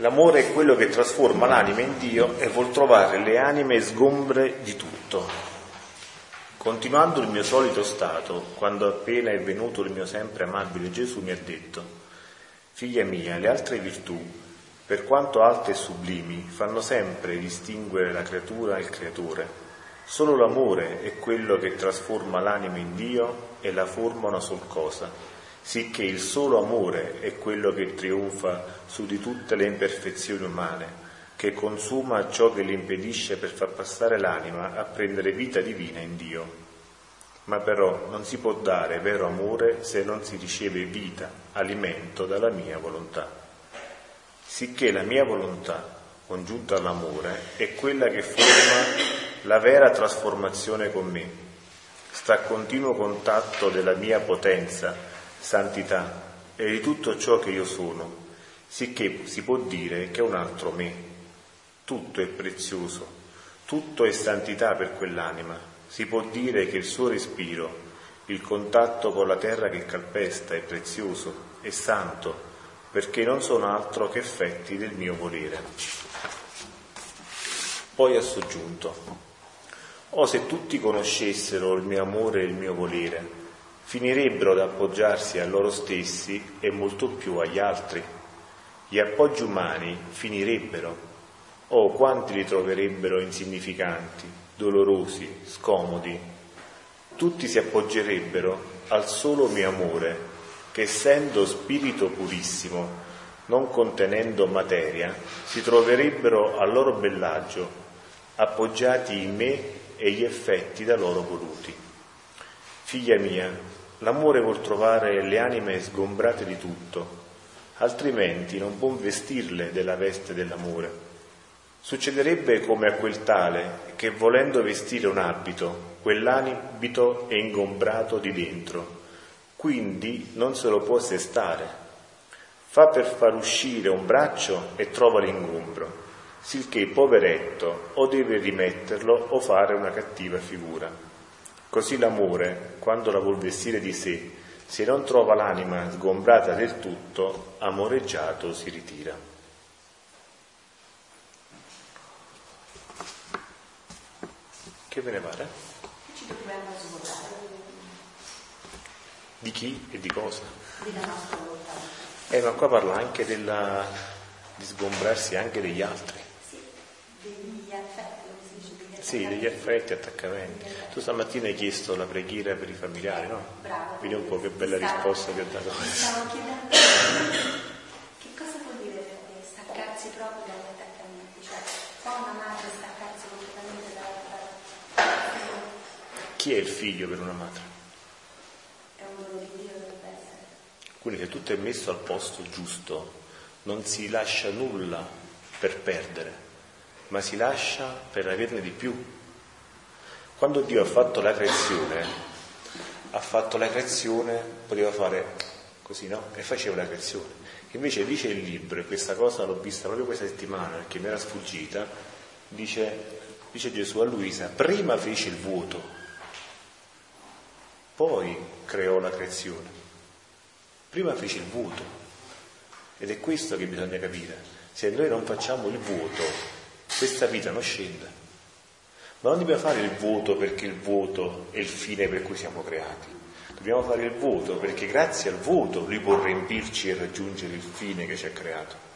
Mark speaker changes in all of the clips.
Speaker 1: L'amore è quello che trasforma l'anima in Dio e vuol trovare le anime sgombre di tutto. Continuando il mio solito stato, quando appena è venuto il mio sempre amabile Gesù mi ha detto, figlia mia, le altre virtù, per quanto alte e sublimi, fanno sempre distinguere la creatura e il creatore. Solo l'amore è quello che trasforma l'anima in Dio e la forma una sol cosa sicché il solo amore è quello che trionfa su di tutte le imperfezioni umane, che consuma ciò che le impedisce per far passare l'anima a prendere vita divina in Dio. Ma però non si può dare vero amore se non si riceve vita, alimento dalla mia volontà. Sicché la mia volontà, congiunta all'amore, è quella che forma la vera trasformazione con me. Sta a continuo contatto della mia potenza santità e di tutto ciò che io sono, sicché si può dire che è un altro me. Tutto è prezioso, tutto è santità per quell'anima. Si può dire che il suo respiro, il contatto con la terra che calpesta è prezioso, è santo, perché non sono altro che effetti del mio volere. Poi ha soggiunto, o oh, se tutti conoscessero il mio amore e il mio volere, finirebbero ad appoggiarsi a loro stessi e molto più agli altri. Gli appoggi umani finirebbero, oh, quanti li troverebbero insignificanti, dolorosi, scomodi. Tutti si appoggerebbero al solo mio amore, che essendo spirito purissimo, non contenendo materia, si troverebbero al loro bellaggio, appoggiati in me e gli effetti da loro voluti. Figlia mia, L'amore vuol trovare le anime sgombrate di tutto, altrimenti non può vestirle della veste dell'amore. Succederebbe come a quel tale che volendo vestire un abito, quell'abito è ingombrato di dentro, quindi non se lo può sestare. Fa per far uscire un braccio e trova l'ingombro, silché poveretto o deve rimetterlo o fare una cattiva figura. Così l'amore, quando la vuol vestire di sé, se non trova l'anima sgombrata del tutto, amoreggiato si ritira. Che ve ne pare? Di chi e di cosa?
Speaker 2: Della nostra volontà.
Speaker 1: Eh, ma qua parla anche della, di sgombrarsi anche degli altri.
Speaker 2: Sì, degli affetti.
Speaker 1: Attaccamenti. Tu stamattina hai chiesto la preghiera per i familiari, no?
Speaker 2: Bravo.
Speaker 1: Vedi un po' che bella
Speaker 2: stavo,
Speaker 1: risposta che ho dato.
Speaker 2: Stavo chiedendo che cosa vuol dire per te staccarsi proprio dagli attaccamenti, cioè può una madre staccarsi completamente dalla
Speaker 1: Chi è il figlio per una madre?
Speaker 2: È un dono di Dio, dovrebbe essere.
Speaker 1: Quindi se tutto è messo al posto giusto, non si lascia nulla per perdere ma si lascia per averne di più. Quando Dio ha fatto la creazione, ha fatto la creazione, poteva fare così, no? E faceva la creazione. Invece dice il libro, e questa cosa l'ho vista proprio questa settimana perché mi era sfuggita, dice, dice Gesù a Luisa, prima fece il vuoto, poi creò la creazione. Prima fece il vuoto. Ed è questo che bisogna capire. Se noi non facciamo il vuoto, questa vita non scende. Ma non dobbiamo fare il voto perché il voto è il fine per cui siamo creati. Dobbiamo fare il voto perché grazie al voto lui può riempirci e raggiungere il fine che ci ha creato.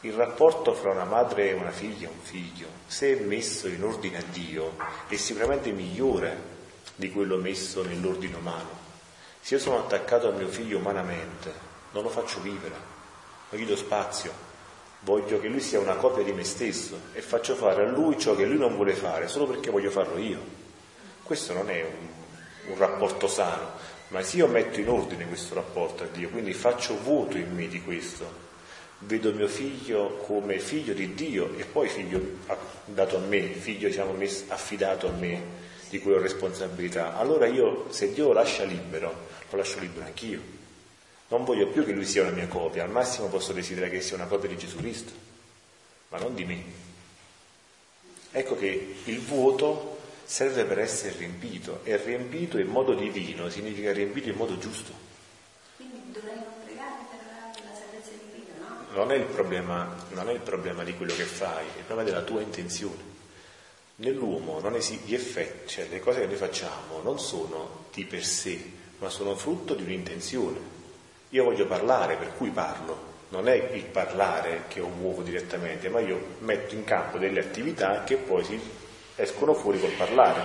Speaker 1: Il rapporto fra una madre e una figlia, un figlio, se è messo in ordine a Dio, è sicuramente migliore di quello messo nell'ordine umano. Se io sono attaccato a mio figlio umanamente, non lo faccio vivere, non gli do spazio, voglio che lui sia una copia di me stesso e faccio fare a lui ciò che lui non vuole fare solo perché voglio farlo io. Questo non è un, un rapporto sano, ma se io metto in ordine questo rapporto a Dio, quindi faccio voto in me di questo, vedo mio figlio come figlio di Dio e poi figlio dato a me, figlio diciamo, affidato a me, di cui ho responsabilità, allora io se Dio lo lascia libero, lo lascio libero anch'io. Non voglio più che lui sia una mia copia, al massimo posso desiderare che sia una copia di Gesù Cristo, ma non di me. Ecco che il vuoto serve per essere riempito e riempito in modo divino significa riempito in modo giusto.
Speaker 2: Quindi dovremmo pregare per la salvezza di Dio, no?
Speaker 1: non è, problema, non è il problema di quello che fai, è il problema della tua intenzione. Nell'uomo non esi- gli effetti, cioè le cose che noi facciamo non sono di per sé, ma sono frutto di un'intenzione. Io voglio parlare, per cui parlo. Non è il parlare che ho muovo direttamente, ma io metto in campo delle attività che poi si escono fuori col parlare.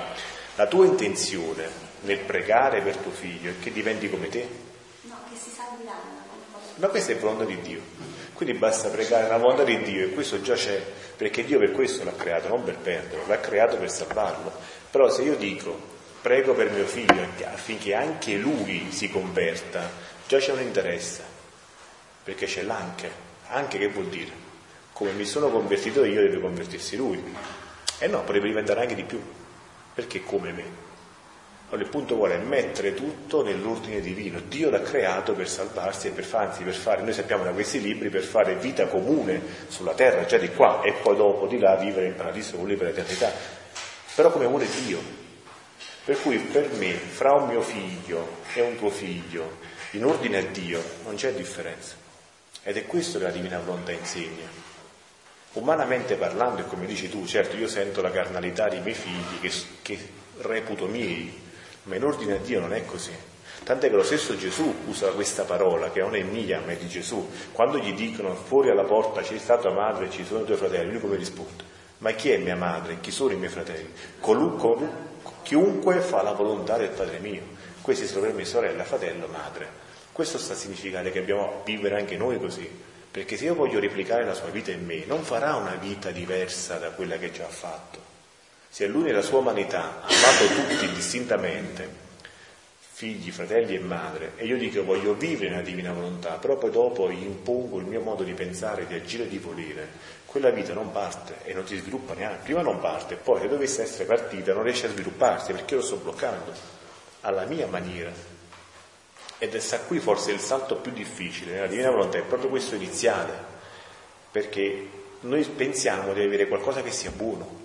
Speaker 1: La tua intenzione nel pregare per tuo figlio è che diventi come te.
Speaker 2: No, che si salvi l'anima.
Speaker 1: Ma questa è volontà di Dio. Quindi basta pregare la volontà di Dio e questo già c'è, perché Dio per questo l'ha creato, non per perderlo, l'ha creato per salvarlo. Però se io dico prego per mio figlio affinché anche lui si converta, già c'è un interesse, perché c'è l'anche. Anche che vuol dire? Come mi sono convertito io deve convertirsi lui. E no, potrebbe diventare anche di più, perché come me. Allora il punto vuole mettere tutto nell'ordine divino. Dio l'ha creato per salvarsi e per, anzi, per fare, noi sappiamo da questi libri, per fare vita comune sulla terra, già di qua, e poi dopo di là vivere in paradiso con lui per l'eternità. Però come vuole Dio. Per cui per me, fra un mio figlio e un tuo figlio, in ordine a Dio, non c'è differenza. Ed è questo che la Divina Volontà insegna. Umanamente parlando, e come dici tu, certo io sento la carnalità dei miei figli che, che reputo miei, ma in ordine a Dio non è così. Tant'è che lo stesso Gesù usa questa parola, che non è mia, ma è di Gesù. Quando gli dicono fuori alla porta c'è stata tua madre ci sono i tuoi fratelli, lui come risponde? Ma chi è mia madre? Chi sono i miei fratelli? Colù, chiunque fa la volontà del Padre mio. Questi sono per me sorella, fratello, madre. Questo sta a significare che dobbiamo vivere anche noi così. Perché se io voglio replicare la sua vita in me, non farà una vita diversa da quella che già ha fatto se lui nella sua umanità ha amato tutti distintamente, figli, fratelli e madre, e io dico voglio vivere nella divina volontà, però poi dopo gli impongo il mio modo di pensare, di agire e di volere, quella vita non parte e non si sviluppa neanche. Prima non parte, poi se dovesse essere partita non riesce a svilupparsi perché lo sto bloccando alla mia maniera. Ed è sta qui forse il salto più difficile nella divina volontà, è proprio questo iniziale, perché noi pensiamo di avere qualcosa che sia buono,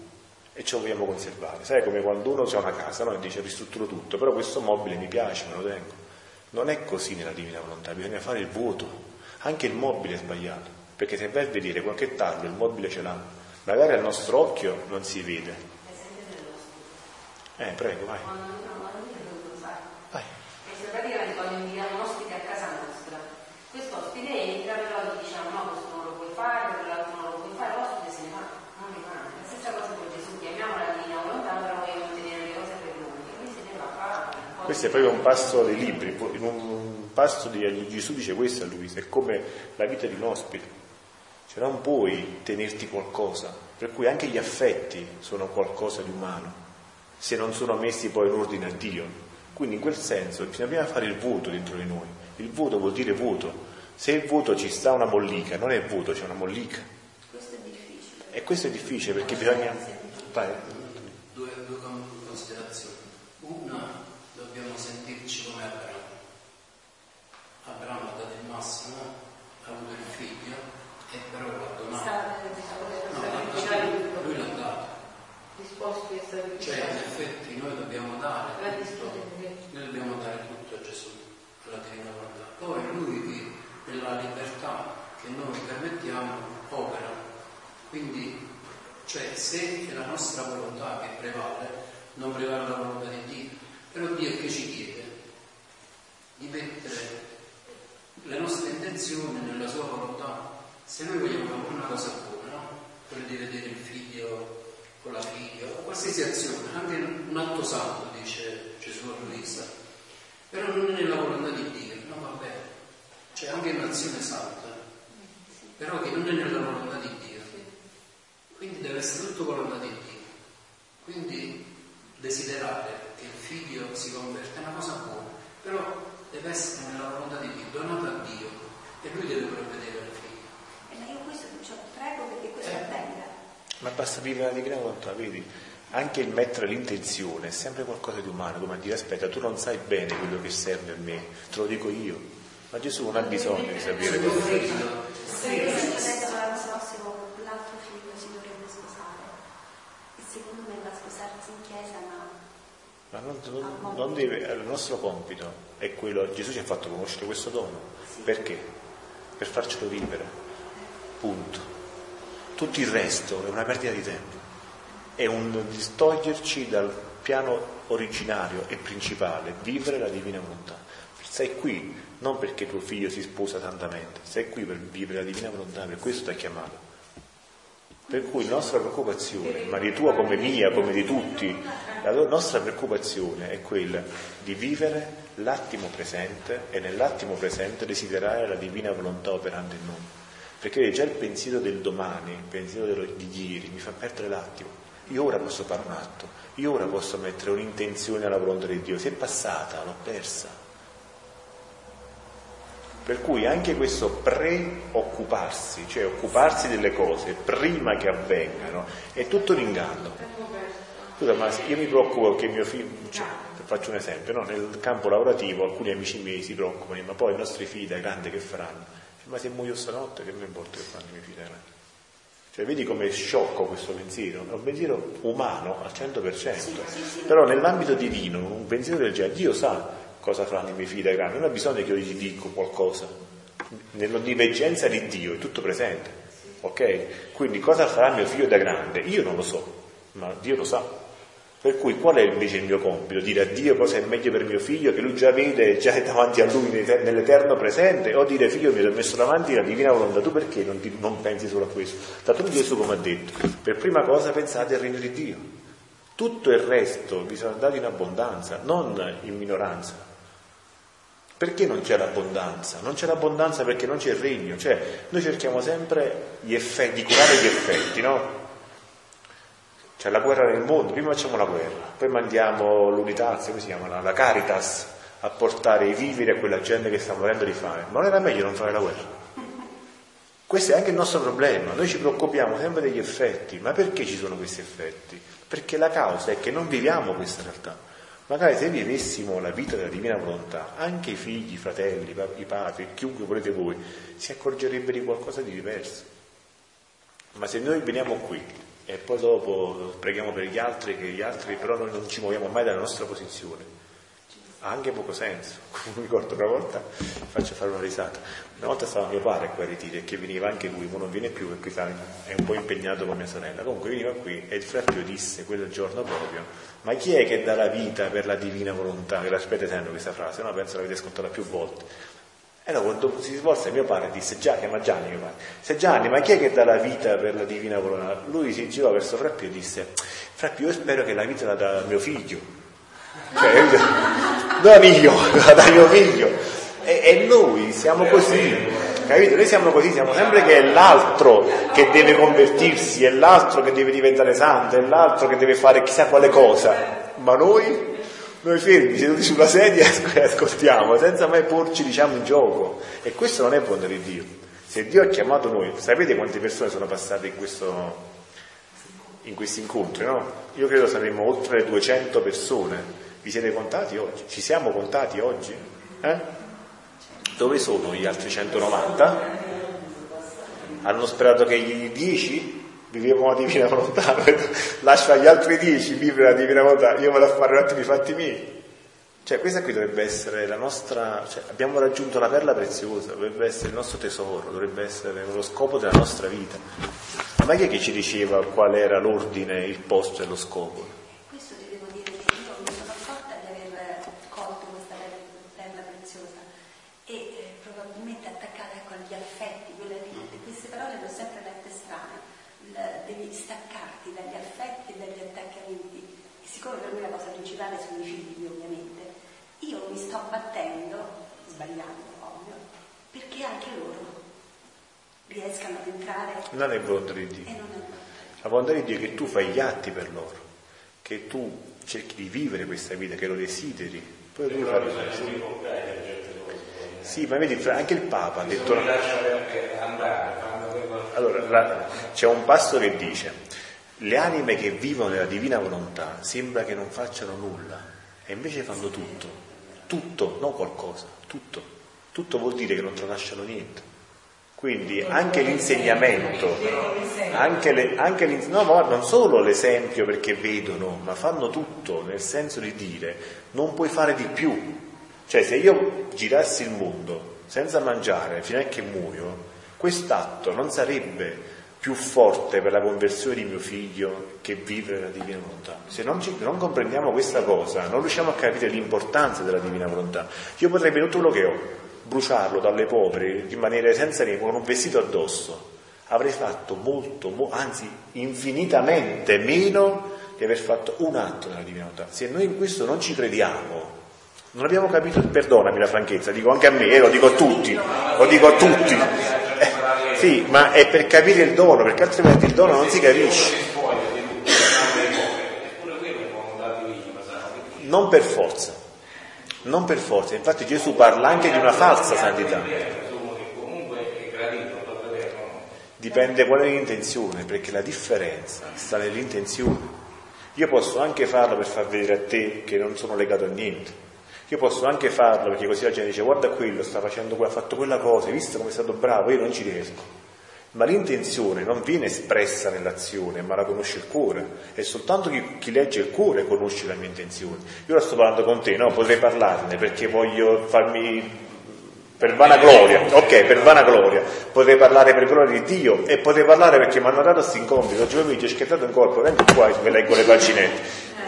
Speaker 1: e ce lo vogliamo conservare. Sai come quando uno ha una casa no? e dice ristrutturo tutto, però questo mobile mi piace, me lo tengo. Non è così nella divina volontà, bisogna fare il voto. Anche il mobile è sbagliato, perché se vai a vedere qualche tarlo il mobile ce l'ha, magari al nostro occhio non si vede. Eh, prego. Vai.
Speaker 3: E se praticamente quando invitiamo un ospite a casa nostra, questo ospite entra, però gli diciamo no, questo non lo puoi fare, quell'altro non lo puoi fare, l'ospite se ne va, non rimane. La stessa cosa con Gesù, chiamiamo la divina volontà, però voglio mantenere le cose per lui. E lui se ne va, fa.
Speaker 1: Questo è proprio un passo dei libri, in un passo di Gesù dice questo a Luisa, è come la vita di un ospite. Cioè non puoi tenerti qualcosa, per cui anche gli affetti sono qualcosa di umano, se non sono messi poi in ordine a Dio. Quindi in quel senso bisogna prima fare il voto dentro di noi. Il voto vuol dire voto. Se il voto ci sta una mollica, non è voto, c'è una mollica.
Speaker 2: Questo è difficile.
Speaker 1: E questo è difficile perché bisogna... Vai.
Speaker 4: Due, due considerazioni. Una, dobbiamo sentirci come Abramo. Abramo ha dato il massimo, ha avuto il figlio e però l'ha donato.
Speaker 2: Stava
Speaker 4: No, l'ha dato, lui l'ha dato.
Speaker 3: disposti a essere
Speaker 4: Cioè, in effetti, noi dobbiamo dare
Speaker 3: La
Speaker 4: tutto,
Speaker 3: disposizione.
Speaker 4: noi dobbiamo dare tutto a Gesù, alla Divina Volontà. Poi lui, nella libertà che noi permettiamo, opera. Quindi, cioè, se è la nostra volontà che prevale, non prevale la volontà di Dio. Però Dio che ci chiede? Di mettere le nostre intenzioni nella sua volontà. Se noi vogliamo una cosa buona? Quella di vedere il figlio con la figlia, o qualsiasi azione, anche un atto santo, dice Gesù a Luisa, però non è nella volontà di Dio, no va bene, c'è anche un'azione santa, però che non è nella volontà di Dio, quindi deve essere tutto volontà di Dio. Quindi desiderare che il figlio si converta è una cosa buona, però deve essere nella volontà di Dio, donata a Dio, e lui deve provvedere al figlio.
Speaker 2: Ma io questo cioè, prego perché questo
Speaker 4: Eh.
Speaker 2: avvenga.
Speaker 1: Ma basta vivere la divina volontà, vedi? Anche il mettere l'intenzione è sempre qualcosa di umano, come a dire aspetta, tu non sai bene quello che serve a me, te lo dico io. Ma Gesù non ha bisogno di sapere che
Speaker 2: Perché se adesso l'anno prossimo l'altro figlio si dovrebbe sposare. E secondo me va a sposarsi in chiesa, ma
Speaker 1: Ma non, non- non deve, il nostro compito è quello, Gesù ci ha fatto conoscere questo dono.
Speaker 2: Sì.
Speaker 1: Perché? Per farcelo vivere. Punto. Tutto il resto è una perdita di tempo, è un distoglierci dal piano originario e principale, vivere la divina volontà. Sei qui non perché tuo figlio si sposa santamente, sei qui per vivere la divina volontà, per questo ti ha chiamato. Per cui la nostra preoccupazione, ma di tua come mia, come di tutti, la nostra preoccupazione è quella di vivere l'attimo presente e nell'attimo presente desiderare la divina volontà operante in noi. Perché già il pensiero del domani, il pensiero di ieri mi fa perdere l'attimo. Io ora posso fare un atto, io ora posso mettere un'intenzione alla volontà di Dio. Se è passata, l'ho persa. Per cui anche questo preoccuparsi, cioè occuparsi delle cose prima che avvengano, è tutto un inganno. Scusa, ma io mi preoccupo che mio figlio, cioè, faccio un esempio, no? nel campo lavorativo alcuni amici miei si preoccupano, ma poi i nostri figli da grande che faranno? Ma se muoio stanotte che mi importa che fanno i miei figli da grande? Cioè, vedi com'è sciocco questo pensiero? È un pensiero umano al 100%, però nell'ambito divino, un pensiero del genere, Dio sa cosa faranno i miei figli da grandi, non ha bisogno che io gli dico qualcosa. Nell'onniveggenza di Dio è tutto presente. Ok? Quindi cosa farà mio figlio da grande? Io non lo so, ma Dio lo sa. Per cui qual è invece il mio compito? Dire a Dio cosa è meglio per mio figlio, che lui già vede, già è davanti a lui nell'eterno presente, o dire figlio mi ho messo davanti la divina volontà, tu perché non, ti, non pensi solo a questo? Tanto Gesù come ha detto, per prima cosa pensate al regno di Dio. Tutto il resto vi sarà dato in abbondanza, non in minoranza. Perché non c'è l'abbondanza? Non c'è l'abbondanza perché non c'è il regno, cioè noi cerchiamo sempre effetti, di curare gli effetti, no? C'è la guerra nel mondo, prima facciamo la guerra, poi mandiamo l'unità, come si chiama, la, Caritas, a portare i viveri a quella gente che sta morendo di fame. Ma non era meglio non fare la guerra? Questo è anche il nostro problema, noi ci preoccupiamo sempre degli effetti, ma perché ci sono questi effetti? Perché la causa è che non viviamo questa realtà. Magari se vivessimo la vita della divina volontà, anche i figli, i fratelli, i padri, chiunque volete voi, si accorgerebbe di qualcosa di diverso. Ma se noi veniamo qui e poi dopo preghiamo per gli altri, che gli altri però noi non ci muoviamo mai dalla nostra posizione, ha anche poco senso. Mi ricordo una volta, faccio fare una risata, una volta stava mio padre qua a Ritiri e che veniva anche lui, ma non viene più perché è un po' impegnato con mia sorella. Comunque veniva qui e il fratello disse quel giorno proprio, ma chi è che dà la vita per la divina volontà? Che l'aspetta sempre questa frase, no? penso l'avete ascoltata più volte. E allora quando si svolse mio padre disse, Gianni, chiama Gianni mio padre, se Gianni, ma chi è che dà la vita per la divina volontà? Lui si girò verso Frappio e disse, Frappio io spero che la vita la dà mio figlio. Cioè, non io, da mio figlio. E, e, noi siamo così, capite? Noi siamo così, siamo sempre che è l'altro che deve convertirsi, è l'altro che deve diventare santo, è l'altro che deve fare chissà quale cosa. Ma noi, noi fermi, seduti sulla sedia e ascoltiamo, senza mai porci, diciamo, in gioco. E questo non è volontà di Dio. Se Dio ha chiamato noi, sapete quante persone sono passate in questo in questi incontri, no? Io credo saremmo oltre 200 persone vi siete contati oggi? Ci siamo contati oggi? Eh? Dove sono gli altri 190? Hanno sperato che gli 10 vivevano la divina volontà, lascia gli altri 10 vivere la divina volontà, io vado a fare un attimo i fatti miei. Cioè questa qui dovrebbe essere la nostra, cioè, abbiamo raggiunto la perla preziosa, dovrebbe essere il nostro tesoro, dovrebbe essere lo scopo della nostra vita. Ma chi è che ci diceva qual era l'ordine, il posto e lo scopo?
Speaker 2: Riescano ad entrare.
Speaker 1: Non è volontà di Dio. La volontà di Dio è che tu fai gli atti per loro, che tu cerchi di vivere questa vita, che lo desideri. Poi lui fa Sì, ma vedi, anche il Papa ha detto... Allora, c'è un passo che dice, le anime che vivono nella divina volontà sembra che non facciano nulla, e invece fanno tutto, tutto, non qualcosa, tutto. Tutto vuol dire che non tralasciano niente. Quindi anche l'insegnamento, anche, le, anche no, non solo l'esempio perché vedono, ma fanno tutto nel senso di dire non puoi fare di più. Cioè se io girassi il mondo senza mangiare fino a che muoio, Quest'atto non sarebbe più forte per la conversione di mio figlio che vivere la divina volontà. Se non, ci, non, comprendiamo questa cosa, non riusciamo a capire l'importanza della divina volontà. Io potrei prendere tutto quello che ho, bruciarlo dalle povere, rimanere senza niente, con un vestito addosso. Avrei fatto molto, mo, anzi infinitamente meno di aver fatto un atto della divina volontà. Se noi in questo non ci crediamo, non abbiamo capito, perdonami la franchezza, dico anche a me, eh, lo dico a tutti, lo dico a tutti. Sì, ma è per capire il dono, perché altrimenti il dono non si capisce. Non per forza, non per forza, infatti Gesù parla anche di una falsa santità. Dipende qual è l'intenzione, perché la differenza sta nell'intenzione. Io posso anche farlo per far vedere a te che non sono legato a niente io posso anche farlo perché così la gente dice guarda quello, sta facendo, ha fatto quella cosa, hai visto come è stato bravo, io non ci riesco. Ma l'intenzione non viene espressa nell'azione, ma la conosce il cuore. E soltanto chi, chi, legge il cuore conosce la mia intenzione. Io ora sto parlando con te, no? Potrei parlarne perché voglio farmi per vana gloria, ok, per vana gloria, potrei parlare per gloria di Dio e potrei parlare perché mi hanno dato questo incontro, oggi pomeriggio ho scherzato un corpo, vengo qua e vi leggo le paginette.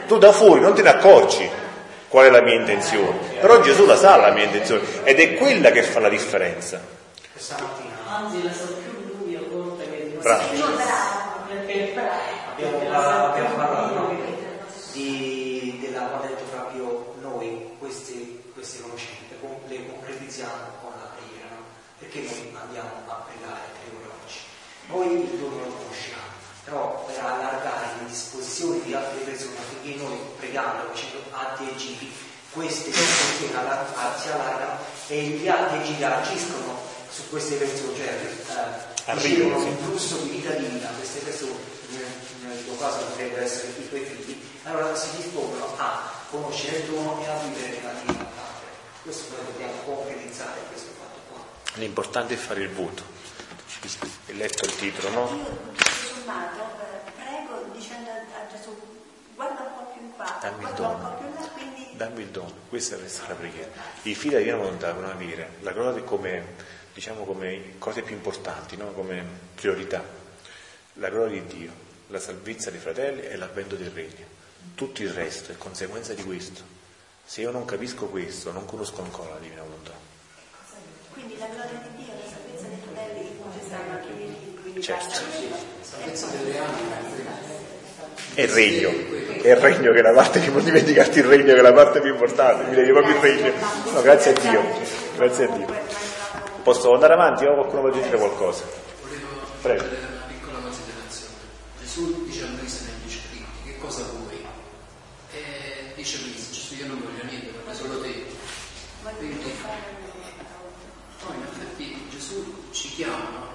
Speaker 1: Tu da fuori non te ne accorgi, qual è la mia intenzione. Però Gesù la sa la mia intenzione ed è quella che fa la differenza.
Speaker 5: Anzi, la sa più lui a volte che
Speaker 1: Bravo.
Speaker 6: Abbiamo, abbiamo parlato di, della ha detto proprio noi queste, queste conoscenze le concretizziamo con la preghiera, no? Perché noi andiamo a pregare tre ore oggi. Noi il lo conosciamo però per allargare le disposizioni di altre persone affinché noi pregando, facendo atti e giri, queste persone si allargano e gli atti e giri agiscono su queste persone, cioè eh, ricevono un flusso di vita divina, queste persone, nel tuo caso potrebbero essere i tuoi figli, allora si dispongono a conoscere il dono e a vivere la divina Padre. Questo noi dobbiamo concretizzare questo fatto qua.
Speaker 1: L'importante è fare il voto. Hai letto il titolo, no?
Speaker 2: Fermato, eh, prego dicendo a Gesù, guarda un po' più in qua,
Speaker 1: dammi il dono.
Speaker 2: là, quindi...
Speaker 1: Dammi il dono, questa è la preghiera. I figli della divina volontà devono avere la gloria come, diciamo, come cose più importanti, no? come priorità. La gloria di Dio, la salvezza dei fratelli e l'avvento del regno. Tutto il resto è conseguenza di questo. Se io non capisco questo, non conosco ancora la divina volontà.
Speaker 2: Quindi la gloria di Dio, la salvezza dei fratelli, ci stanno anche i figli, quindi
Speaker 1: Certo. È il regno, è il regno che è la parte che non dimenticarti il regno che è la parte più importante, mi devi proprio il regno. No, grazie a Dio, grazie a Dio. Posso andare avanti o qualcuno vuole dire qualcosa?
Speaker 4: Volevo
Speaker 1: Prego.
Speaker 4: fare una piccola considerazione. Gesù dice a Luisa negli scritti, che cosa vuoi? E dice Luisa, Gesù io non voglio niente, voglio solo te. Quindi, no, in effetti Gesù ci chiama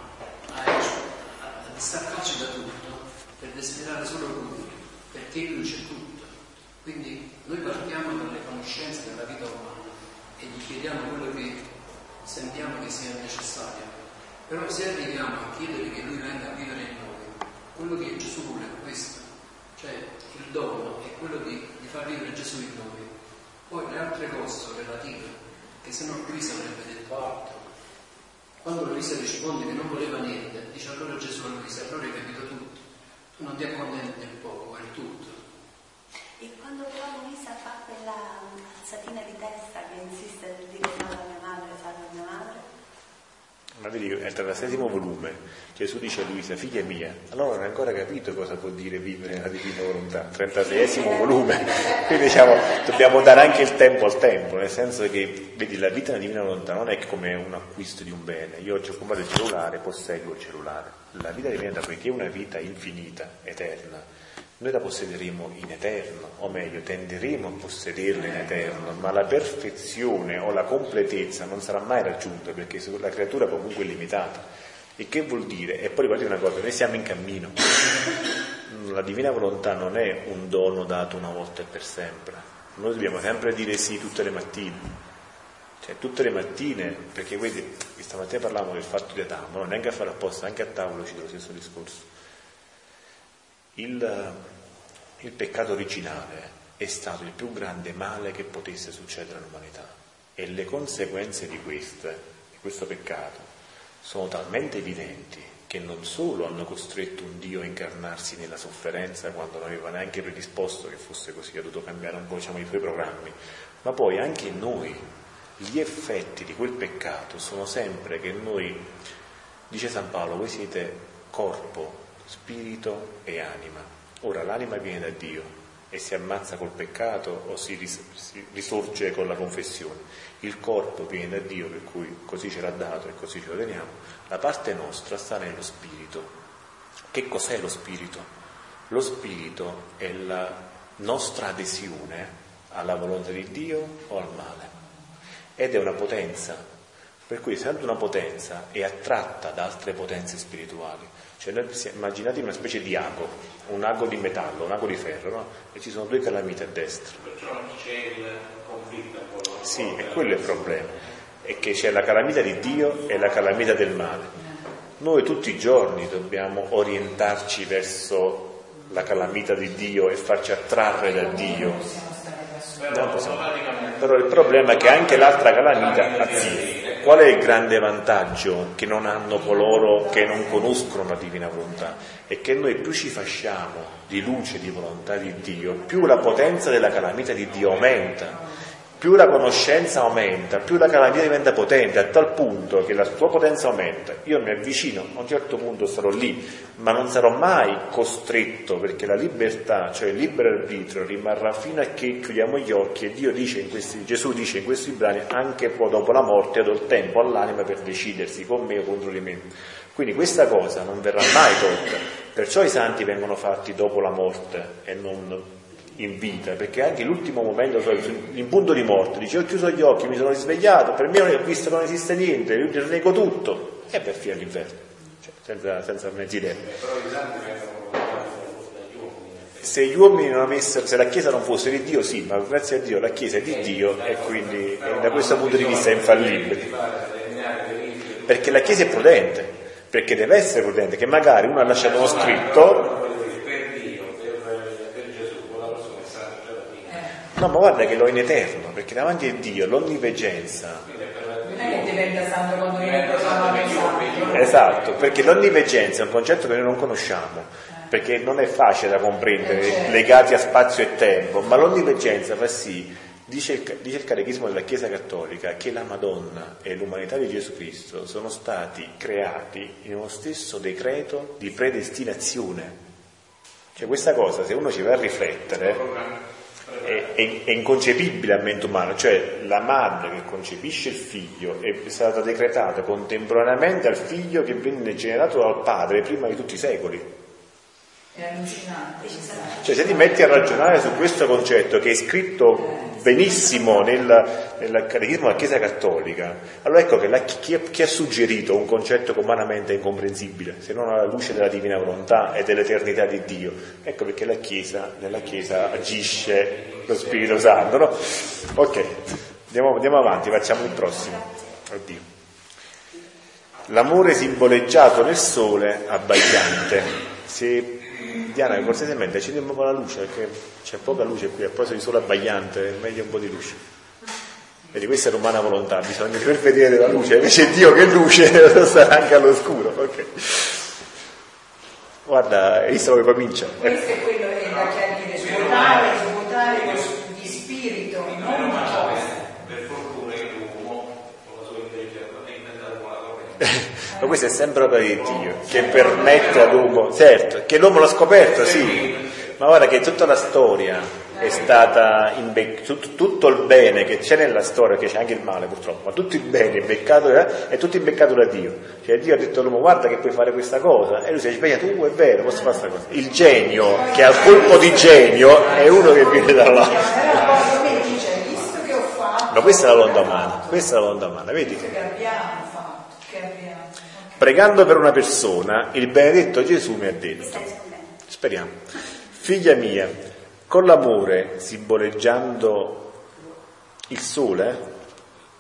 Speaker 4: a, a distaccarci da tutto desiderare solo Lui, perché Lui c'è tutto. Quindi noi partiamo dalle conoscenze della vita umana e gli chiediamo quello che sentiamo che sia necessario. Però se arriviamo a chiedere che Lui venga a vivere in noi, quello che Gesù vuole è questo, cioè il dono è quello di, di far vivere Gesù in noi. Poi le altre cose sono relative, che se no Luisa avrebbe detto altro. Quando Luisa risponde che non voleva niente, dice allora Gesù a Luisa, allora hai capito. Tu non ti accontenti del poco, è tutto.
Speaker 2: E quando però Luisa fa quella alzatina di testa che insiste nel dire salva mia madre, salva mia madre,
Speaker 1: Ma vedi, è il trentasesimo volume, Gesù dice a Luisa, figlia mia, allora non hai ancora capito cosa vuol dire vivere nella divina volontà, 36esimo volume, quindi diciamo, dobbiamo dare anche il tempo al tempo, nel senso che, vedi, la vita nella divina volontà non è come un acquisto di un bene, io oggi ho comprato il cellulare, posseggo il cellulare, la vita volontà, poiché è una vita infinita, eterna, noi la possederemo in eterno, o meglio, tenderemo a possederla in eterno, ma la perfezione o la completezza non sarà mai raggiunta perché la creatura comunque è limitata. E che vuol dire? E poi ricordate una cosa, noi siamo in cammino. La divina volontà non è un dono dato una volta e per sempre. Noi dobbiamo sempre dire sì tutte le mattine. Cioè tutte le mattine, perché vedi, stamattina parlavamo del fatto di Adamo, non neanche a fare apposta, anche a tavola ci lo stesso discorso. Il, il peccato originale è stato il più grande male che potesse succedere all'umanità e le conseguenze di, queste, di questo peccato sono talmente evidenti che non solo hanno costretto un Dio a incarnarsi nella sofferenza quando non aveva neanche predisposto che fosse così, ha dovuto cambiare un po' diciamo, i suoi programmi, ma poi anche noi, gli effetti di quel peccato sono sempre che noi, dice San Paolo, voi siete corpo, spirito e anima. Ora l'anima viene da Dio, e si ammazza col peccato o si, ris- si risorge con la confessione. Il corpo viene da Dio, per cui così ce l'ha dato e così ce lo teniamo. La parte nostra sta nello spirito. Che cos'è lo spirito? Lo spirito è la nostra adesione alla volontà di Dio o al male. Ed è una potenza, per cui essendo una potenza è attratta da altre potenze spirituali. Cioè noi immaginate una specie di ago, un ago di metallo, un ago di ferro, no? E ci sono due calamite a destra.
Speaker 7: Perciò c'è il conflitto.
Speaker 1: Sì, e quello è il problema, è che c'è la calamita di Dio e la calamita del male. Noi tutti i giorni dobbiamo orientarci verso la calamita di Dio e farci attrarre da Dio. Però il problema è che anche l'altra calamita attira. Qual è il grande vantaggio che non hanno coloro che non conoscono la divina volontà? È che noi più ci fasciamo di luce, di volontà di Dio, più la potenza della calamita di Dio aumenta più la conoscenza aumenta, più la calamita diventa potente, a tal punto che la sua potenza aumenta. Io mi avvicino, a un certo punto sarò lì, ma non sarò mai costretto, perché la libertà, cioè il libero arbitrio, rimarrà fino a che chiudiamo gli occhi e dice questi, Gesù dice in questi brani, anche poi dopo la morte do il tempo all'anima per decidersi con me o contro di me. Quindi questa cosa non verrà mai tolta, perciò i santi vengono fatti dopo la morte e non in vita, perché anche l'ultimo momento, cioè in punto di morte, dice ho chiuso gli occhi, mi sono risvegliato, per me ho visto che non esiste niente, io nego tutto, e per fine all'inferno, cioè, senza, senza mezzi tempi. Se gli uomini non avessero, se la Chiesa non fosse di Dio, sì, ma grazie a Dio la Chiesa è di Dio e quindi da questo punto di vista è infallibile. Perché la Chiesa è prudente, perché deve essere prudente, che magari uno ha lasciato uno scritto No, ma guarda che lo è in eterno, perché davanti a Dio l'onniveggenza. Esatto, perché l'onniveggenza è un concetto che noi non conosciamo, perché non è facile da comprendere, eh, certo. legati a spazio e tempo, ma l'onniveggenza fa sì, dice il, dice il catechismo della Chiesa Cattolica, che la Madonna e l'umanità di Gesù Cristo sono stati creati in uno stesso decreto di predestinazione. Cioè questa cosa, se uno ci va a riflettere, è, è, è, inconcepibile al mente umano, cioè la madre che concepisce il figlio è stata decretata contemporaneamente al figlio che venne generato dal padre prima di tutti i secoli. È allucinante. Cioè se ti metti a ragionare su questo concetto che è scritto benissimo nel, nel catechismo della Chiesa Cattolica, allora ecco che la, chi, chi, ha suggerito un concetto umanamente incomprensibile, se non alla luce della divina volontà e dell'eternità di Dio? Ecco perché la Chiesa, nella Chiesa agisce lo Spirito Santo, no? Ok, andiamo, andiamo avanti, facciamo il prossimo. Oddio. L'amore simboleggiato nel sole abbagliante. Se Diana, cortesemente accendiamo un po' la luce perché c'è poca luce qui, a proposito di sole abbagliante, è meglio un po' di luce. Vedi, questa è l'umana volontà, bisogna per vedere la luce, invece Dio che luce sarà anche all'oscuro. Ok. Guarda, hai visto come comincia?
Speaker 8: Questo è quello che da chiarire, svuotare, svuotare di spirito, non di cose.
Speaker 7: Per fortuna che l'uomo, con la sua intelligenza, ha inventato una corrente.
Speaker 1: Ma questo è sempre opera di Dio, che permette all'uomo, certo, che l'uomo l'ha scoperto, sì, ma guarda che tutta la storia è stata, imbe- tutto, tutto, il bene che c'è nella storia, che c'è anche il male purtroppo, ma tutto il bene è, beccato, è tutto imbeccato da Dio. Cioè Dio ha detto all'uomo guarda che puoi fare questa cosa, e lui si è svegliato, tu è vero, posso fare questa cosa. Il genio, che ha il colpo di genio, è uno che viene da là. Ma questa è la volontà umana, questa è la volontà umana, vedi? Che abbiamo fatto, che abbiamo pregando per una persona, il benedetto Gesù mi ha detto, speriamo, figlia mia, con l'amore simboleggiando il sole,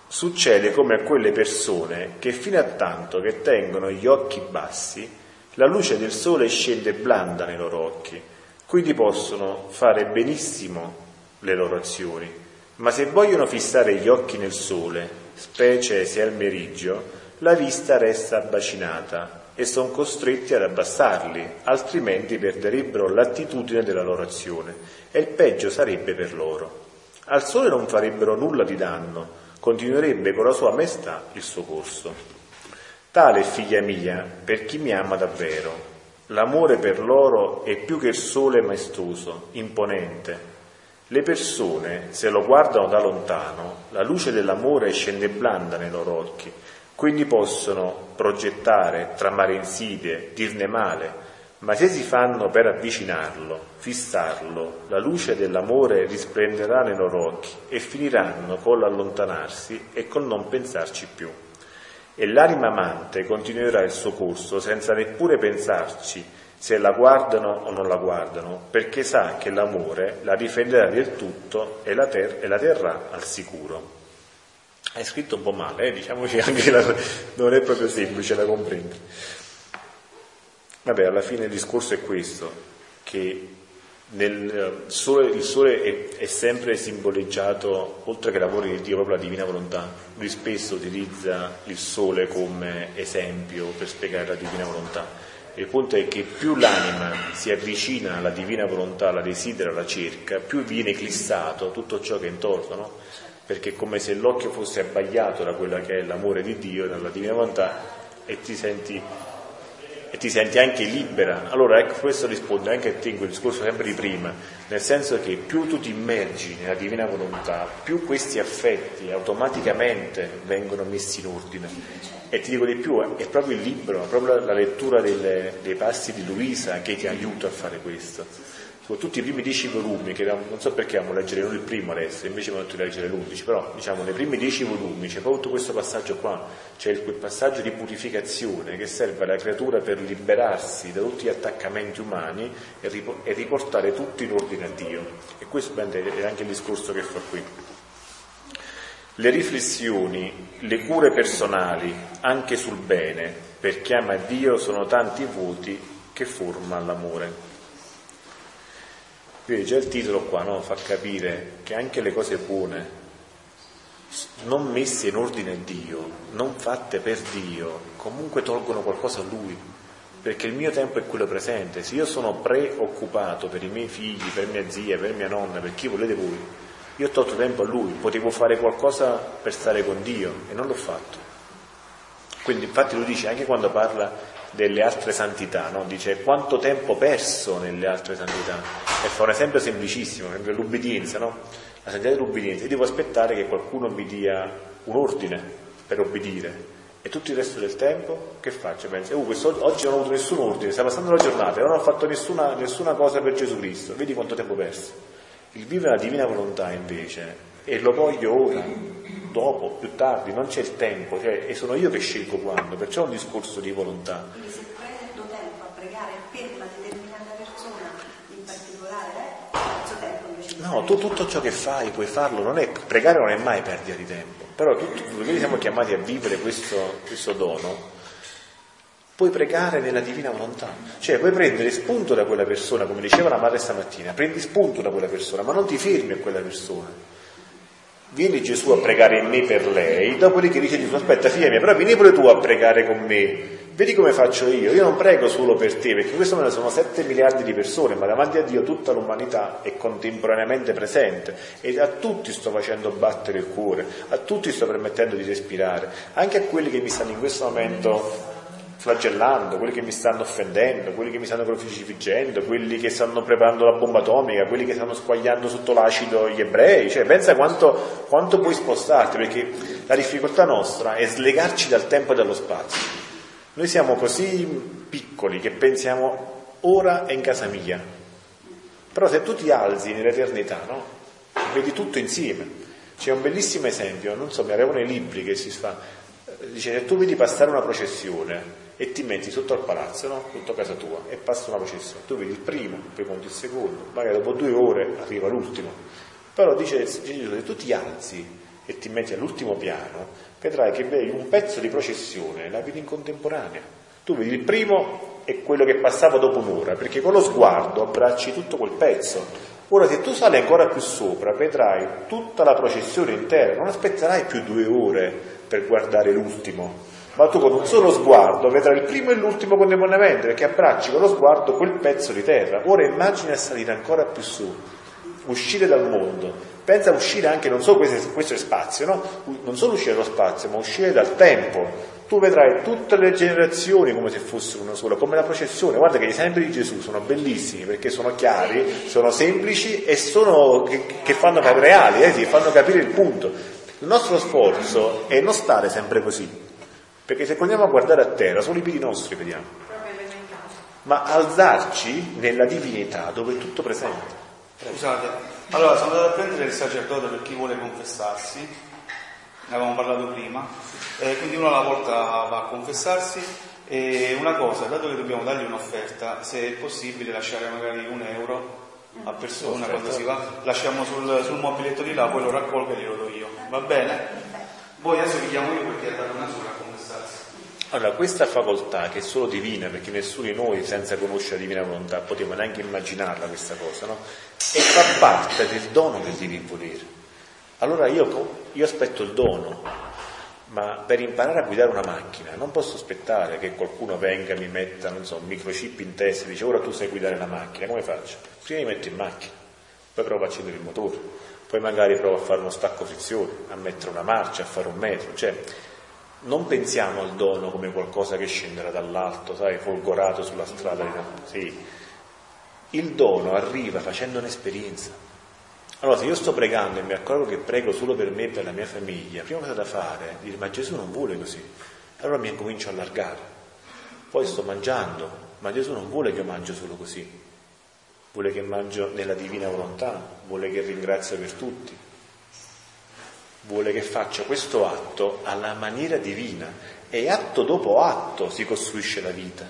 Speaker 1: succede come a quelle persone che fino a tanto che tengono gli occhi bassi, la luce del sole scende blanda nei loro occhi, quindi possono fare benissimo le loro azioni, ma se vogliono fissare gli occhi nel sole, specie se al meriggio, la vista resta bacinata e sono costretti ad abbassarli, altrimenti perderebbero l'attitudine della loro azione e il peggio sarebbe per loro. Al sole non farebbero nulla di danno, continuerebbe con la sua maestà il suo corso. Tale, figlia mia, per chi mi ama davvero, l'amore per loro è più che il sole maestoso, imponente. Le persone, se lo guardano da lontano, la luce dell'amore scende blanda nei loro occhi quindi possono progettare, tramare insidie, dirne male, ma se si fanno per avvicinarlo, fissarlo, la luce dell'amore risplenderà nei loro occhi e finiranno con l'allontanarsi e col non pensarci più. E l'anima amante continuerà il suo corso senza neppure pensarci se la guardano o non la guardano, perché sa che l'amore la difenderà del tutto e la, ter- e la terrà al sicuro. È scritto un po' male, eh? diciamoci anche la, non è proprio semplice da comprendere. Vabbè, alla fine il discorso è questo, che nel, sole, il sole è, è, sempre simboleggiato, oltre che lavori di Dio, proprio la divina volontà. Lui spesso utilizza il sole come esempio per spiegare la divina volontà. Il punto è che più l'anima si avvicina alla divina volontà, la desidera, la cerca, più viene eclissato tutto ciò che è intorno, no? Perché è come se l'occhio fosse abbagliato da quella che è l'amore di Dio, dalla divina volontà, e ti senti, e ti senti anche libera. Allora ecco, questo risponde anche a te in quel discorso sempre di prima, nel senso che più tu ti immergi nella divina volontà, più questi affetti automaticamente vengono messi in ordine. E ti dico di più, è proprio il libro, è proprio la lettura delle, dei passi di Luisa che ti aiuta a fare questo soprattutto i primi dieci volumi, che non so perché amo leggere non il primo adesso, invece mi ho detto di leggere l'undici, però diciamo nei primi dieci volumi c'è proprio tutto questo passaggio qua, c'è quel passaggio di purificazione che serve alla creatura per liberarsi da tutti gli attaccamenti umani e, riportare tutto in ordine a Dio. E questo è anche il discorso che fa qui. Le riflessioni, le cure personali, anche sul bene, per chi ama Dio, sono tanti voti che forma l'amore. Quindi già il titolo qua no, fa capire che anche le cose buone, non messe in ordine a Dio, non fatte per Dio, comunque tolgono qualcosa a Lui, perché il mio tempo è quello presente. Se io sono preoccupato per i miei figli, per mia zia, per mia nonna, per chi volete voi, io ho tolto tempo a Lui, potevo fare qualcosa per stare con Dio e non l'ho fatto. Quindi infatti lui dice anche quando parla delle altre santità, no? dice quanto tempo perso nelle altre santità. E fa un esempio semplicissimo, l'ubbidienza, no? la santità dell'ubbidienza. Io devo aspettare che qualcuno mi dia un ordine per obbedire. E tutto il resto del tempo che faccio? Penso, oh, questo, oggi non ho avuto nessun ordine, sta passando la giornata non ho fatto nessuna, nessuna cosa per Gesù Cristo. Vedi quanto tempo perso. Il vivere la divina volontà invece, e lo voglio ora, dopo, più tardi, non c'è il tempo, cioè, e sono io che scelgo quando, perciò è un discorso di volontà.
Speaker 2: Quindi se prendo tempo a pregare per una determinata persona, in particolare, eh, faccio tempo invece
Speaker 1: No, tu tutto ciò che fai puoi farlo, non è, pregare non è mai perdita di tempo, però tutto, noi siamo chiamati a vivere questo, questo dono, puoi pregare nella divina volontà, cioè puoi prendere spunto da quella persona, come diceva la madre stamattina, prendi spunto da quella persona, ma non ti fermi a quella persona viene Gesù a pregare in me per lei, dopodiché dice Gesù, aspetta figlia mia, però vieni pure tu a pregare con me, vedi come faccio io, io non prego solo per te, perché in questo momento sono 7 miliardi di persone, ma davanti a Dio tutta l'umanità è contemporaneamente presente. E a tutti sto facendo battere il cuore, a tutti sto permettendo di respirare, anche a quelli che mi stanno in questo momento flagellando, quelli che mi stanno offendendo, quelli che mi stanno crocifiggendo, quelli che stanno preparando la bomba atomica, quelli che stanno squagliando sotto l'acido gli ebrei, cioè pensa quanto, quanto puoi spostarti, perché la difficoltà nostra è slegarci dal tempo e dallo spazio. Noi siamo così piccoli che pensiamo ora è in casa mia, però se tu ti alzi nell'eternità, no? Vedi tutto insieme. C'è un bellissimo esempio, non so, mi arrivano i libri che si fa, dice se tu vedi passare una processione e ti metti sotto al palazzo, no? sotto a casa tua, e passa una processione. Tu vedi il primo, poi conti il secondo, magari dopo due ore arriva l'ultimo. Però dice Gesù, se tu ti alzi e ti metti all'ultimo piano, vedrai che vedi un pezzo di processione, la vedi in contemporanea. Tu vedi il primo e quello che passava dopo un'ora, perché con lo sguardo abbracci tutto quel pezzo. Ora se tu sali ancora più sopra, vedrai tutta la processione intera, non aspetterai più due ore per guardare l'ultimo, ma tu con un solo sguardo vedrai il primo e l'ultimo contemporaneamente perché abbracci con lo sguardo quel pezzo di terra. Ora immagina salire ancora più su, uscire dal mondo. Pensa a uscire anche, non solo questo, questo è spazio, no? non solo uscire dallo spazio, ma uscire dal tempo. Tu vedrai tutte le generazioni come se fossero una sola, come la processione. Guarda che gli esempi di Gesù sono bellissimi perché sono chiari, sono semplici e sono, che, che fanno reali, eh, sì, fanno capire il punto. Il nostro sforzo è non stare sempre così, perché se continuiamo a guardare a terra, solo i piedi nostri vediamo. Ma alzarci nella divinità dove è tutto presente.
Speaker 9: Scusate, allora sono andato a prendere il sacerdote per chi vuole confessarsi, ne avevamo parlato prima, eh, quindi uno alla volta va a confessarsi. E una cosa, dato che dobbiamo dargli un'offerta, se è possibile lasciare magari un euro a persona quando si va, lasciamo sul, sul mobiletto di là, poi lo raccolgo e glielo do io, va bene? Voi adesso vi chiamo io perché è data una sola
Speaker 1: allora, questa facoltà che è solo divina, perché nessuno di noi senza conoscere la divina volontà poteva neanche immaginarla questa cosa, no? E fa parte del dono del divino volere. Allora io, io aspetto il dono, ma per imparare a guidare una macchina non posso aspettare che qualcuno venga e mi metta, non so, un microchip in testa e dice ora tu sai guidare la macchina, come faccio? Prima mi metto in macchina, poi provo a accendere il motore, poi magari provo a fare uno stacco frizione, a mettere una marcia, a fare un metro, cioè non pensiamo al dono come qualcosa che scenderà dall'alto, sai, folgorato sulla strada. Sì. Il dono arriva facendo un'esperienza. Allora, se io sto pregando e mi accorgo che prego solo per me e per la mia famiglia, prima cosa da fare è dire, ma Gesù non vuole così. Allora mi incomincio a allargare. Poi sto mangiando, ma Gesù non vuole che io mangio solo così. Vuole che mangio nella divina volontà, vuole che ringrazio per tutti, vuole che faccia questo atto alla maniera divina e atto dopo atto si costruisce la vita.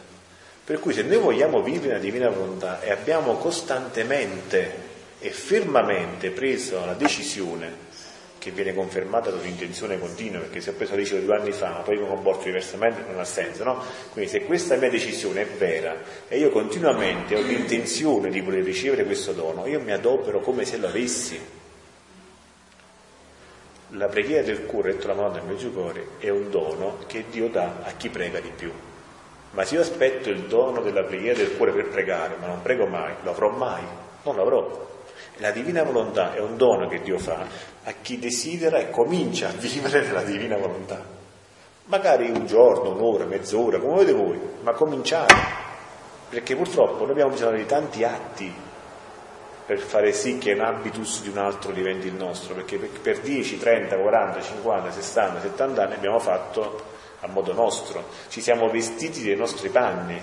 Speaker 1: Per cui se noi vogliamo vivere la divina volontà e abbiamo costantemente e fermamente preso la decisione che viene confermata da un'intenzione continua, perché se ho preso la decisione due anni fa, ma poi mi comporto diversamente, non ha senso, no? Quindi se questa mia decisione è vera e io continuamente ho l'intenzione di voler ricevere questo dono, io mi adopero come se l'avessi la preghiera del cuore, detto la Madonna del Meggiugorie, è un dono che Dio dà a chi prega di più. Ma se io aspetto il dono della preghiera del cuore per pregare, ma non prego mai, lo avrò mai? Non l'avrò. La divina volontà è un dono che Dio fa a chi desidera e comincia a vivere nella divina volontà. Magari un giorno, un'ora, mezz'ora, come volete voi, ma cominciare. Perché purtroppo noi abbiamo bisogno di tanti atti per fare sì che un habitus di un altro diventi il nostro, perché per 10, 30, 40, 50, 60, 70 anni abbiamo fatto a modo nostro, ci siamo vestiti dei nostri panni,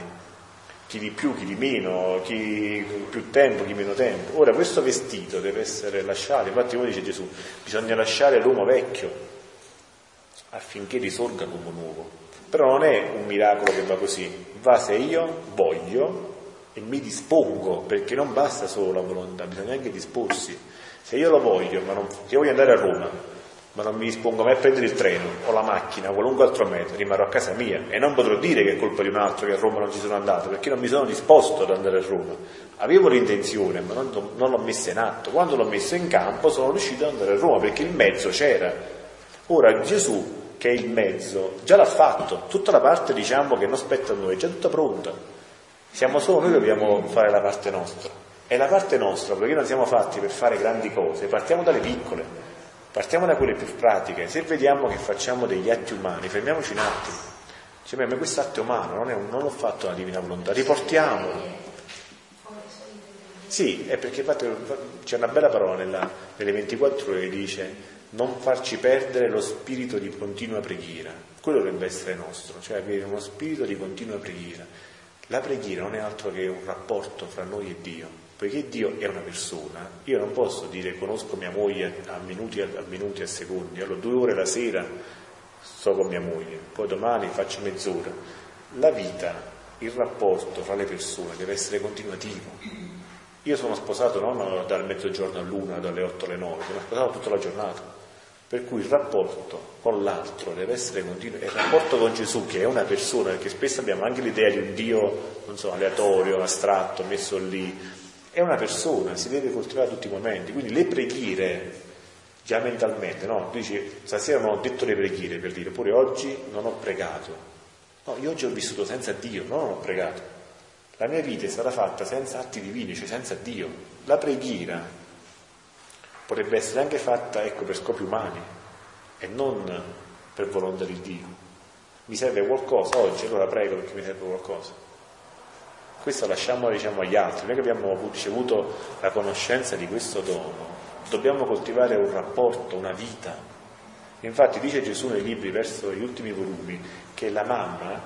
Speaker 1: chi di più, chi di meno, chi più tempo, chi meno tempo. Ora questo vestito deve essere lasciato, infatti come dice Gesù, bisogna lasciare l'uomo vecchio affinché risorga l'uomo nuovo. Però non è un miracolo che va così, va se io voglio e mi dispongo, perché non basta solo la volontà, bisogna anche disporsi. Se io lo voglio, ma non, se io voglio andare a Roma, ma non mi dispongo mai a prendere il treno o la macchina o qualunque altro mezzo, rimarrò a casa mia e non potrò dire che è colpa di un altro che a Roma non ci sono andato, perché non mi sono disposto ad andare a Roma. Avevo l'intenzione, ma non, non l'ho messa in atto. Quando l'ho messa in campo sono riuscito ad andare a Roma, perché il mezzo c'era. Ora Gesù, che è il mezzo, già l'ha fatto, tutta la parte diciamo che non spetta a noi, è già tutta pronta. Siamo solo noi che dobbiamo fare la parte nostra. E la parte nostra, perché non siamo fatti per fare grandi cose, partiamo dalle piccole, partiamo da quelle più pratiche. Se vediamo che facciamo degli atti umani, fermiamoci un attimo. Cioè, ma questo atto umano non, un, non l'ho fatto la divina volontà, riportiamolo. Sì, è perché c'è una bella parola nella, nelle 24 ore che dice non farci perdere lo spirito di continua preghiera. Quello dovrebbe essere nostro, cioè avere uno spirito di continua preghiera la preghiera non è altro che un rapporto fra noi e Dio, poiché Dio è una persona. Io non posso dire conosco mia moglie a minuti, a, minuti, a secondi, allora due ore la sera sto con mia moglie, poi domani faccio mezz'ora. La vita, il rapporto fra le persone deve essere continuativo. Io sono sposato non dal mezzogiorno all'una, dalle otto alle nove, sono sposato tutta la giornata. Per cui il rapporto con l'altro deve essere continuo. E il rapporto con Gesù, che è una persona, perché spesso abbiamo anche l'idea di un Dio, non so, aleatorio, astratto, messo lì, è una persona, si deve coltivare a tutti i momenti. Quindi le preghiere già mentalmente, no? Tu dici, stasera non ho detto le preghiere per dire, pure oggi non ho pregato. No, io oggi ho vissuto senza Dio, no, non ho pregato. La mia vita è stata fatta senza atti divini, cioè senza Dio. La preghiera potrebbe essere anche fatta, ecco, per scopi umani e non per volontà di Dio. Mi serve qualcosa oggi, allora prego perché mi serve qualcosa. Questo lasciamolo diciamo, agli altri. Noi che abbiamo ricevuto la conoscenza di questo dono, dobbiamo coltivare un rapporto, una vita. Infatti dice Gesù nei libri verso gli ultimi volumi che la mamma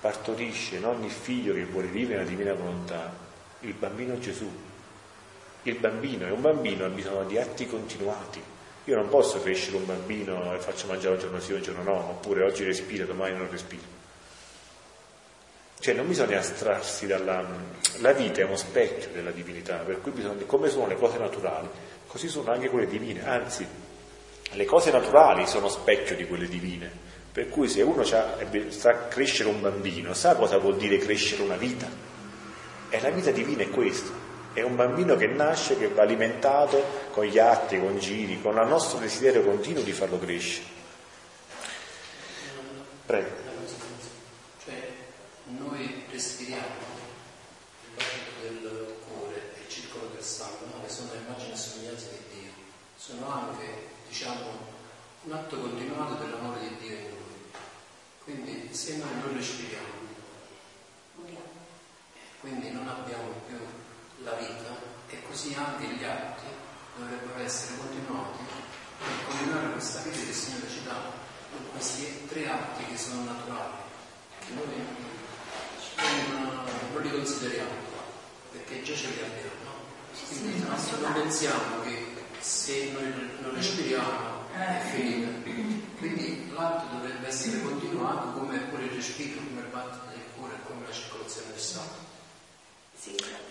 Speaker 1: partorisce in ogni figlio che vuole vivere la divina volontà, il bambino Gesù. Il bambino è un bambino ha bisogno di atti continuati. Io non posso crescere un bambino e faccio mangiare un giorno sì, un giorno no, oppure oggi respira, domani non respira. Cioè non bisogna astrarsi dalla... La vita è uno specchio della divinità, per cui bisogna... come sono le cose naturali, così sono anche quelle divine, anzi le cose naturali sono specchio di quelle divine, per cui se uno sta a crescere un bambino, sa cosa vuol dire crescere una vita? E la vita divina è questo, è un bambino che nasce, che va alimentato con gli atti, con giri, con il nostro desiderio continuo di farlo crescere. Prego.
Speaker 4: Cioè, noi respiriamo sono anche, diciamo, un atto continuato dell'amore di Dio in noi. Quindi se noi non respiriamo, quindi non abbiamo più la vita e così anche gli atti dovrebbero essere continuati per continuare questa vita che il Signore ci dà, questi tre atti che sono naturali, che noi non, non li consideriamo, perché già ce li abbiamo. Quindi non pensiamo che se noi non respiriamo è finita. Quindi l'atto dovrebbe essere continuato come pure il respiro, come il battito del cuore, come la circolazione del sangue.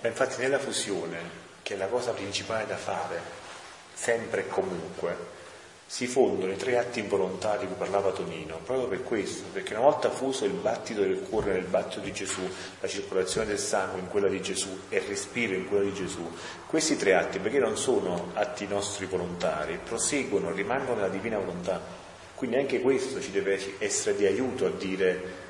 Speaker 1: Ma infatti nella fusione, che è la cosa principale da fare, sempre e comunque, si fondono i tre atti involontari di cui parlava Tonino, proprio per questo, perché una volta fuso il battito del cuore nel battito di Gesù, la circolazione del sangue in quella di Gesù e il respiro in quella di Gesù, questi tre atti, perché non sono atti nostri volontari, proseguono, rimangono nella divina volontà. Quindi anche questo ci deve essere di aiuto a dire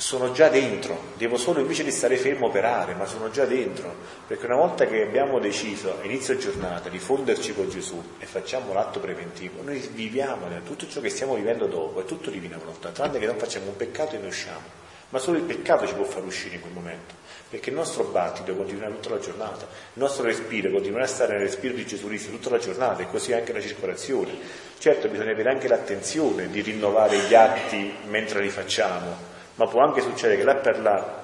Speaker 1: sono già dentro, devo solo invece di stare fermo operare, ma sono già dentro, perché una volta che abbiamo deciso inizio giornata di fonderci con Gesù e facciamo l'atto preventivo, noi viviamo tutto ciò che stiamo vivendo dopo, è tutto divina volontà, tranne che non facciamo un peccato e ne usciamo, ma solo il peccato ci può far uscire in quel momento, perché il nostro battito continuerà tutta la giornata, il nostro respiro continuerà a stare nel respiro di Gesù Cristo tutta la giornata e così anche la circolazione. Certo bisogna avere anche l'attenzione di rinnovare gli atti mentre li facciamo, ma può anche succedere che là per là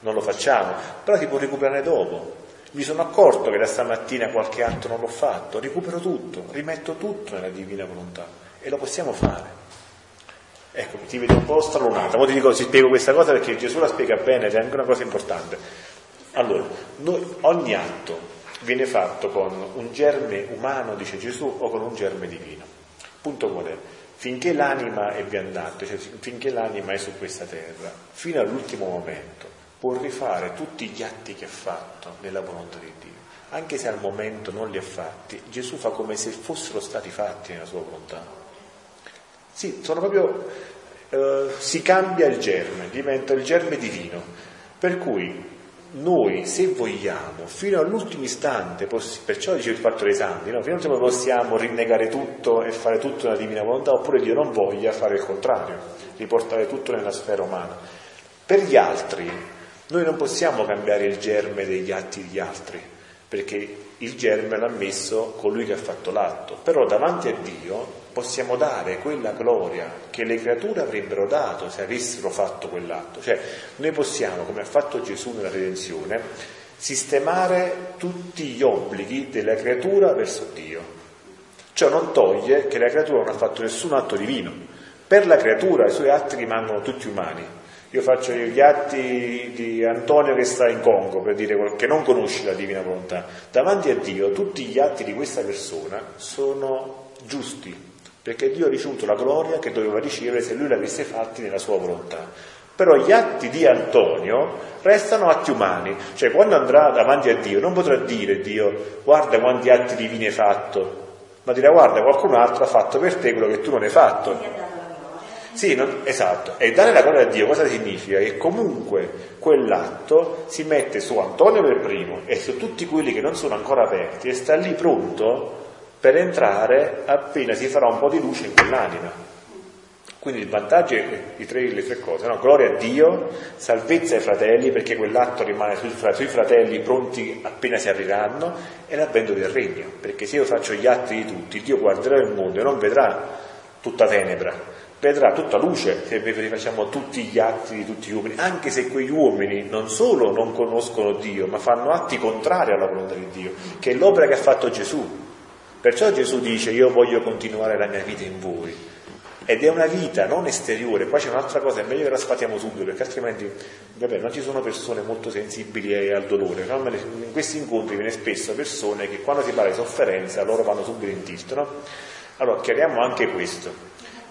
Speaker 1: non lo facciamo, però si può recuperare dopo. Mi sono accorto che da stamattina qualche atto non l'ho fatto, recupero tutto, rimetto tutto nella divina volontà e lo possiamo fare. Ecco, ti vedo un po' stralunata, ora ti dico, ti spiego questa cosa perché Gesù la spiega bene ed è anche una cosa importante. Allora, noi, ogni atto viene fatto con un germe umano, dice Gesù, o con un germe divino. Punto qual è? Finché l'anima è viandante, cioè finché l'anima è su questa terra, fino all'ultimo momento, può rifare tutti gli atti che ha fatto nella volontà di Dio, anche se al momento non li ha fatti, Gesù fa come se fossero stati fatti nella sua volontà. Sì, sono proprio, eh, si cambia il germe, diventa il germe divino, per cui noi, se vogliamo, fino all'ultimo istante, perciò dice il fatto dei santi, no? fino all'ultimo possiamo rinnegare tutto e fare tutto nella divina volontà, oppure Dio non voglia fare il contrario, riportare tutto nella sfera umana. Per gli altri, noi non possiamo cambiare il germe degli atti degli altri, perché il germe l'ha messo colui che ha fatto l'atto, però davanti a Dio possiamo dare quella gloria che le creature avrebbero dato se avessero fatto quell'atto. Cioè, noi possiamo, come ha fatto Gesù nella redenzione, sistemare tutti gli obblighi della creatura verso Dio. Ciò non toglie che la creatura non ha fatto nessun atto divino. Per la creatura i suoi atti rimangono tutti umani. Io faccio gli atti di Antonio che sta in Congo, per dire che non conosce la divina volontà. Davanti a Dio tutti gli atti di questa persona sono giusti, perché Dio ha ricevuto la gloria che doveva ricevere se lui l'avesse fatti nella sua volontà. Però gli atti di Antonio restano atti umani, cioè quando andrà davanti a Dio non potrà dire Dio guarda quanti atti divini hai fatto, ma dirà guarda qualcun altro ha fatto per te quello che tu non hai fatto. Sì, non- esatto. E dare la gloria a Dio cosa significa? Che comunque quell'atto si mette su Antonio per primo e su tutti quelli che non sono ancora aperti e sta lì pronto per entrare appena si farà un po' di luce in quell'anima. Quindi il vantaggio è i tre- le tre cose, no? gloria a Dio, salvezza ai fratelli perché quell'atto rimane sui, sui fratelli pronti appena si apriranno e l'avvento del regno, perché se io faccio gli atti di tutti, Dio guarderà il mondo e non vedrà tutta tenebra, vedrà tutta luce se facciamo tutti gli atti di tutti gli uomini, anche se quegli uomini non solo non conoscono Dio, ma fanno atti contrari alla volontà di Dio, che è l'opera che ha fatto Gesù. Perciò Gesù dice io voglio continuare la mia vita in voi. Ed è una vita non esteriore, qua c'è un'altra cosa, è meglio che la sfatiamo subito, perché altrimenti, vabbè, non ci sono persone molto sensibili al dolore, no? In questi incontri viene spesso persone che quando si parla di sofferenza loro vanno subito in tilt, no? Allora, chiariamo anche questo.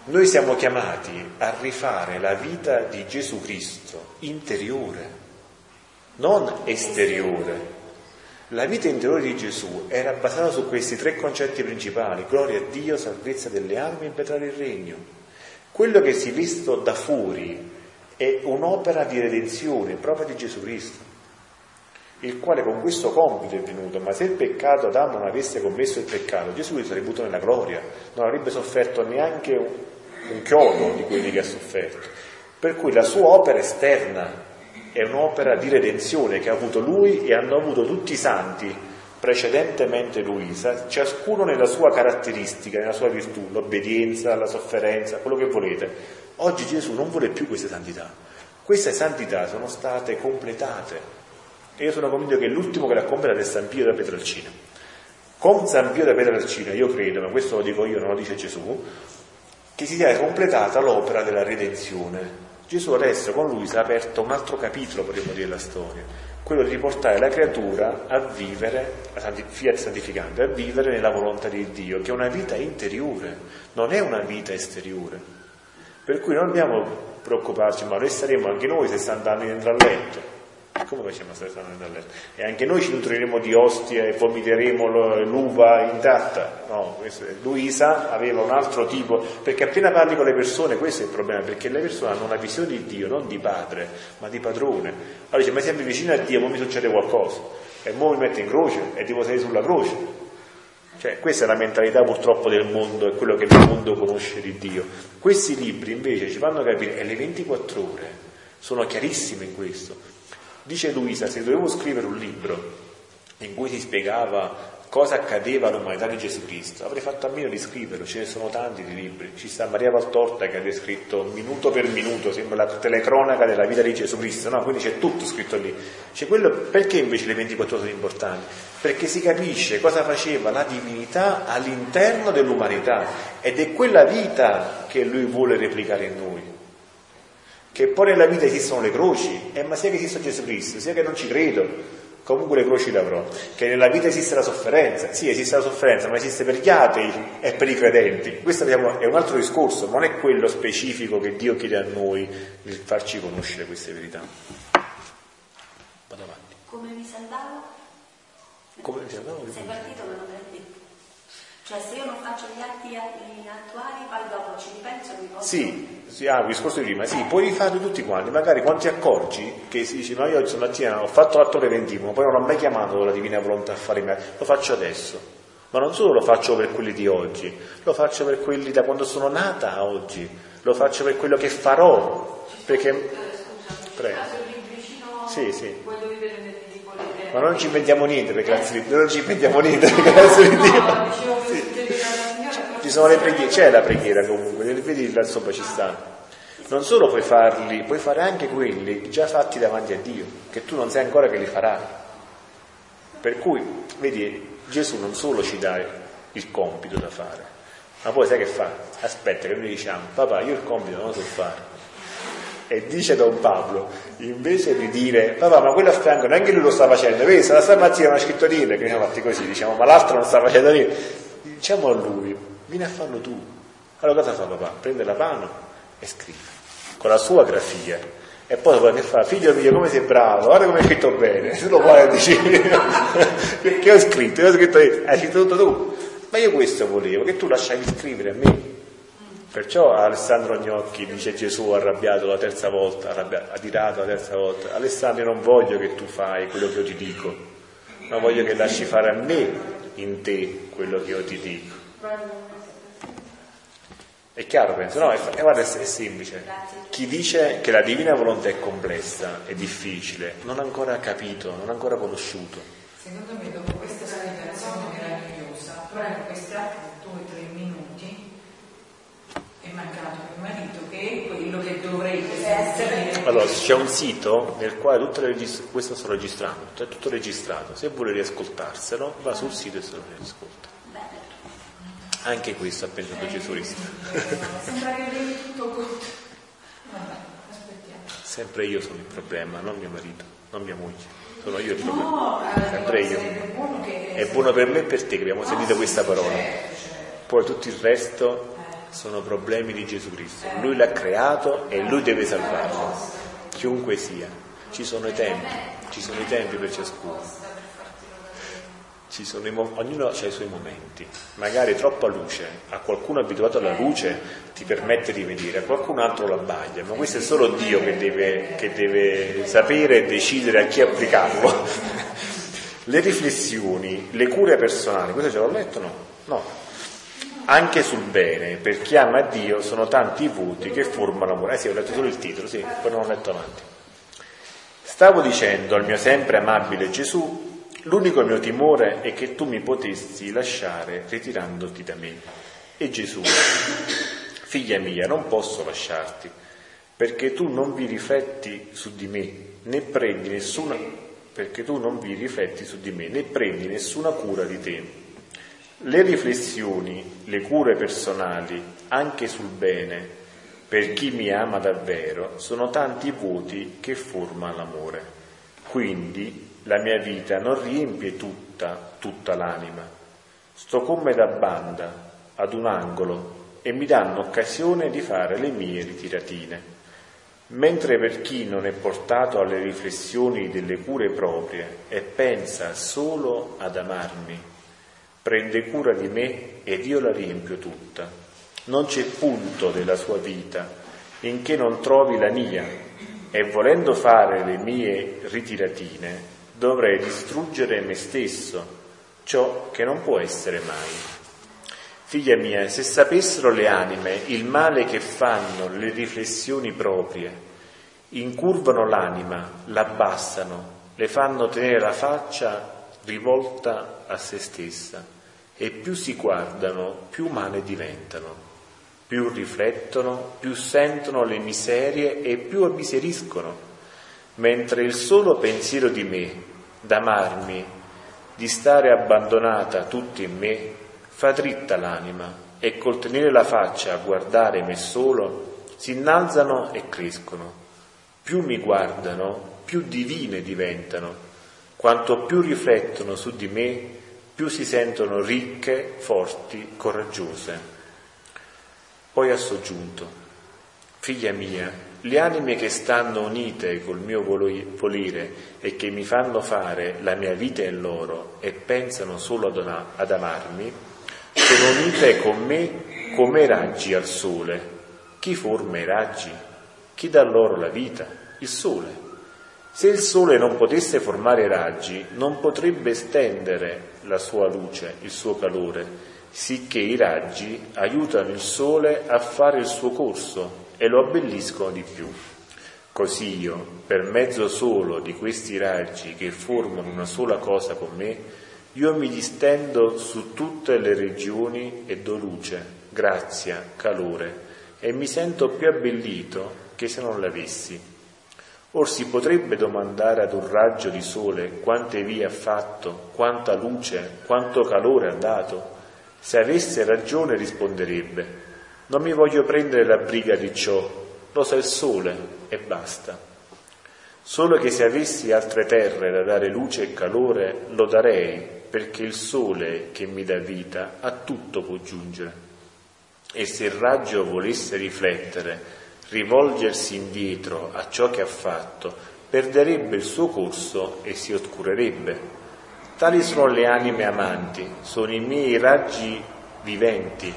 Speaker 1: Noi siamo chiamati a rifare la vita di Gesù Cristo interiore, non esteriore. La vita interiore di Gesù era basata su questi tre concetti principali, gloria a Dio, salvezza delle anime e impetrare il regno. Quello che si è visto da fuori è un'opera di redenzione proprio di Gesù Cristo, il quale con questo compito è venuto, ma se il peccato Adamo non avesse commesso il peccato, Gesù sarebbe avuto nella gloria, non avrebbe sofferto neanche un, un chiodo di quelli che ha sofferto. Per cui la sua opera esterna è un'opera di redenzione che ha avuto lui e hanno avuto tutti i santi precedentemente Luisa, ciascuno nella sua caratteristica, nella sua virtù, l'obbedienza, la sofferenza, quello che volete. Oggi Gesù non vuole più queste santità. Queste santità sono state completate e io sono convinto che l'ultimo che l'ha completato è San Pio da Pietrelcina. Con San Pio da Pietrelcina io credo, ma questo lo dico io, non lo dice Gesù, che si sia completata l'opera della redenzione. Gesù adesso con lui si è aperto un altro capitolo, potremmo dire, della storia, quello di riportare la creatura a vivere, santi- fiat santificante, a vivere nella volontà di Dio, che è una vita interiore, non è una vita esteriore. Per cui non dobbiamo preoccuparci, ma noi staremo anche noi 60 anni dentro al letto. Come facciamo a stare 60 anni dentro al letto? E anche noi ci nutriremo di ostia e vomiteremo l'uva intatta. No, Luisa aveva un altro tipo, perché appena parli con le persone, questo è il problema, perché le persone hanno una visione di Dio, non di padre, ma di padrone. Allora dice, ma siamo vicini a Dio, ma mi succede qualcosa. E mo mi mette in croce e devo salire sulla croce. Cioè, questa è la mentalità purtroppo del mondo, è quello che il mondo conosce di Dio. Questi libri invece ci fanno capire, e le 24 ore sono chiarissime in questo. Dice Luisa, se dovevo scrivere un libro in cui si spiegava cosa accadeva all'umanità di Gesù Cristo, avrei fatto a meno di scriverlo, ce ne sono tanti di libri. Ci sta Maria Valtorta che ha descritto minuto per minuto, sembra la telecronaca della vita di Gesù Cristo, no? Quindi c'è tutto scritto lì. C'è quello, perché invece le 24 ore sono importanti? Perché si capisce cosa faceva la divinità all'interno dell'umanità ed è quella vita che lui vuole replicare in noi. Che poi nella vita esistono le croci, eh, ma sia che esista Gesù Cristo, sia che non ci credo, comunque le croci le avrò. Che nella vita esiste la sofferenza, sì esiste la sofferenza, ma esiste per gli atei e per i credenti. Questo diciamo, è un altro discorso, non è quello specifico che Dio chiede a noi di farci conoscere queste verità. Vado avanti.
Speaker 2: Come mi sentavo?
Speaker 1: Come mi sentavo?
Speaker 2: Sei partito ma non. Cioè se io non faccio gli atti attuali, poi dopo ci ripenso e mi posso...
Speaker 1: Sì, sì, ah, il discorso di prima, sì, puoi rifarli tutti quanti, magari quando ti accorgi che si dice ma io oggi stamattina ho fatto l'atto preventivo, ma poi non ho mai chiamato la divina volontà a fare me, lo faccio adesso. Ma non solo lo faccio per quelli di oggi, lo faccio per quelli da quando sono nata a oggi, lo faccio per quello che farò, perché... Prego. Sì, sì. Ma non ci inventiamo niente, per grazia di Dio, non ci inventiamo niente, per grazia di Dio. Ci sono le preghiere, c'è la preghiera comunque, vedi là sopra ci sta. Non solo puoi farli, puoi fare anche quelli già fatti davanti a Dio, che tu non sai ancora che li farai. Per cui, vedi, Gesù non solo ci dà il compito da fare, ma poi sai che fa? Aspetta che noi diciamo, papà, io il compito non lo so fare. E dice Don Pablo, invece di dire, papà, ma quello a fianco neanche lui lo sta facendo, vedi, se la stamattina ha scritto niente, che siamo fatti così, diciamo, ma l'altro non sta facendo niente. Diciamo a lui, vieni a farlo tu. Allora cosa fa papà? Prende la mano e scrive, con la sua grafia. E poi dopo che fa, figlio mio, come sei bravo, guarda come hai scritto bene, tu lo vuoi dici, che ho scritto, io ho scritto io, hai scritto tutto tu. Ma io questo volevo, che tu lasciavi scrivere a me. Perciò Alessandro Gnocchi dice Gesù arrabbiato la terza volta, adirato la terza volta, Alessandro non voglio che tu fai quello che io ti dico, ma voglio che lasci fare a me in te quello che io ti dico. È chiaro, penso, no, è, è, guarda, è, semplice. Chi dice che la divina volontà è complessa, è difficile, non ha ancora capito, non ha ancora conosciuto.
Speaker 8: Secondo me dopo questa spiegazione meravigliosa, però in questi altri due o tre minuti è mancato il marito che è quello che dovrebbe essere.
Speaker 1: Allora, c'è un sito nel quale tutte le regist- questo sto registrando, è tutto registrato. Se vuole riascoltarselo, va sul sito e se lo riascolta. Anche questo ha pensato eh, Gesù Cristo.
Speaker 8: Sembra che vedi tutto tutto. Vabbè, aspettiamo.
Speaker 1: Sempre io sono il problema, non mio marito, non mia moglie. Sono io il problema. No, Sempre io. Buono è buono per me e per te che abbiamo sentito questa parola. Certo, certo. Poi tutto il resto sono problemi di Gesù Cristo. Lui l'ha creato e lui deve salvarlo, chiunque sia. Ci sono i tempi, ci sono i tempi per ciascuno. I, ognuno ha i suoi momenti. Magari troppa luce, a qualcuno abituato alla luce ti permette di vedere, a qualcun altro la baglia, ma questo è solo Dio che deve, che deve sapere e decidere a chi applicarlo. le riflessioni, le cure personali, questo ce l'ho letto? No, no anche sul bene, per chi ama Dio sono tanti i voti che formano amore. Eh sì, ho letto solo il titolo, sì, poi non ho letto avanti. Stavo dicendo al mio sempre amabile Gesù, l'unico mio timore è che tu mi potessi lasciare ritirandoti da me. E Gesù, figlia mia, non posso lasciarti, perché tu non vi rifletti su di me, né prendi nessuna, me, né prendi nessuna cura di te le riflessioni, le cure personali, anche sul bene, per chi mi ama davvero, sono tanti voti che forma l'amore. Quindi la mia vita non riempie tutta, tutta l'anima. Sto come da banda, ad un angolo, e mi danno occasione di fare le mie ritiratine. Mentre per chi non è portato alle riflessioni delle cure proprie e pensa solo ad amarmi, prende cura di me ed io la riempio tutta. Non c'è punto della sua vita in che non trovi la mia e volendo fare le mie ritiratine dovrei distruggere me stesso, ciò che non può essere mai. Figlia mia, se sapessero le anime il male che fanno le riflessioni proprie, incurvano l'anima, l'abbassano, le fanno tenere la faccia rivolta a se stessa e più si guardano, più umane diventano, più riflettono, più sentono le miserie e più ammiseriscono, mentre il solo pensiero di me, d'amarmi, di stare abbandonata tutta in me, fa dritta l'anima e col tenere la faccia a guardare me solo, si innalzano e crescono. Più mi guardano, più divine diventano. Quanto più riflettono su di me, più si sentono ricche, forti, coraggiose. Poi ha soggiunto, figlia mia, le anime che stanno unite col mio volere e che mi fanno fare la mia vita in loro e pensano solo ad amarmi, sono unite con me come raggi al sole. Chi forma i raggi? Chi dà loro la vita? Il sole. Se il Sole non potesse formare raggi, non potrebbe stendere la sua luce, il suo calore, sicché i raggi aiutano il Sole a fare il suo corso e lo abbelliscono di più. Così io, per mezzo solo di questi raggi che formano una sola cosa con me, io mi distendo su tutte le regioni e do luce, grazia, calore, e mi sento più abbellito che se non l'avessi. Or si potrebbe domandare ad un raggio di sole quante vie ha fatto, quanta luce, quanto calore ha dato. Se avesse ragione risponderebbe, non mi voglio prendere la briga di ciò, lo sa il sole e basta. Solo che se avessi altre terre da dare luce e calore, lo darei, perché il sole che mi dà vita a tutto può giungere. E se il raggio volesse riflettere rivolgersi indietro a ciò che ha fatto, perderebbe il suo corso e si oscurerebbe. Tali sono le anime amanti, sono i miei raggi viventi,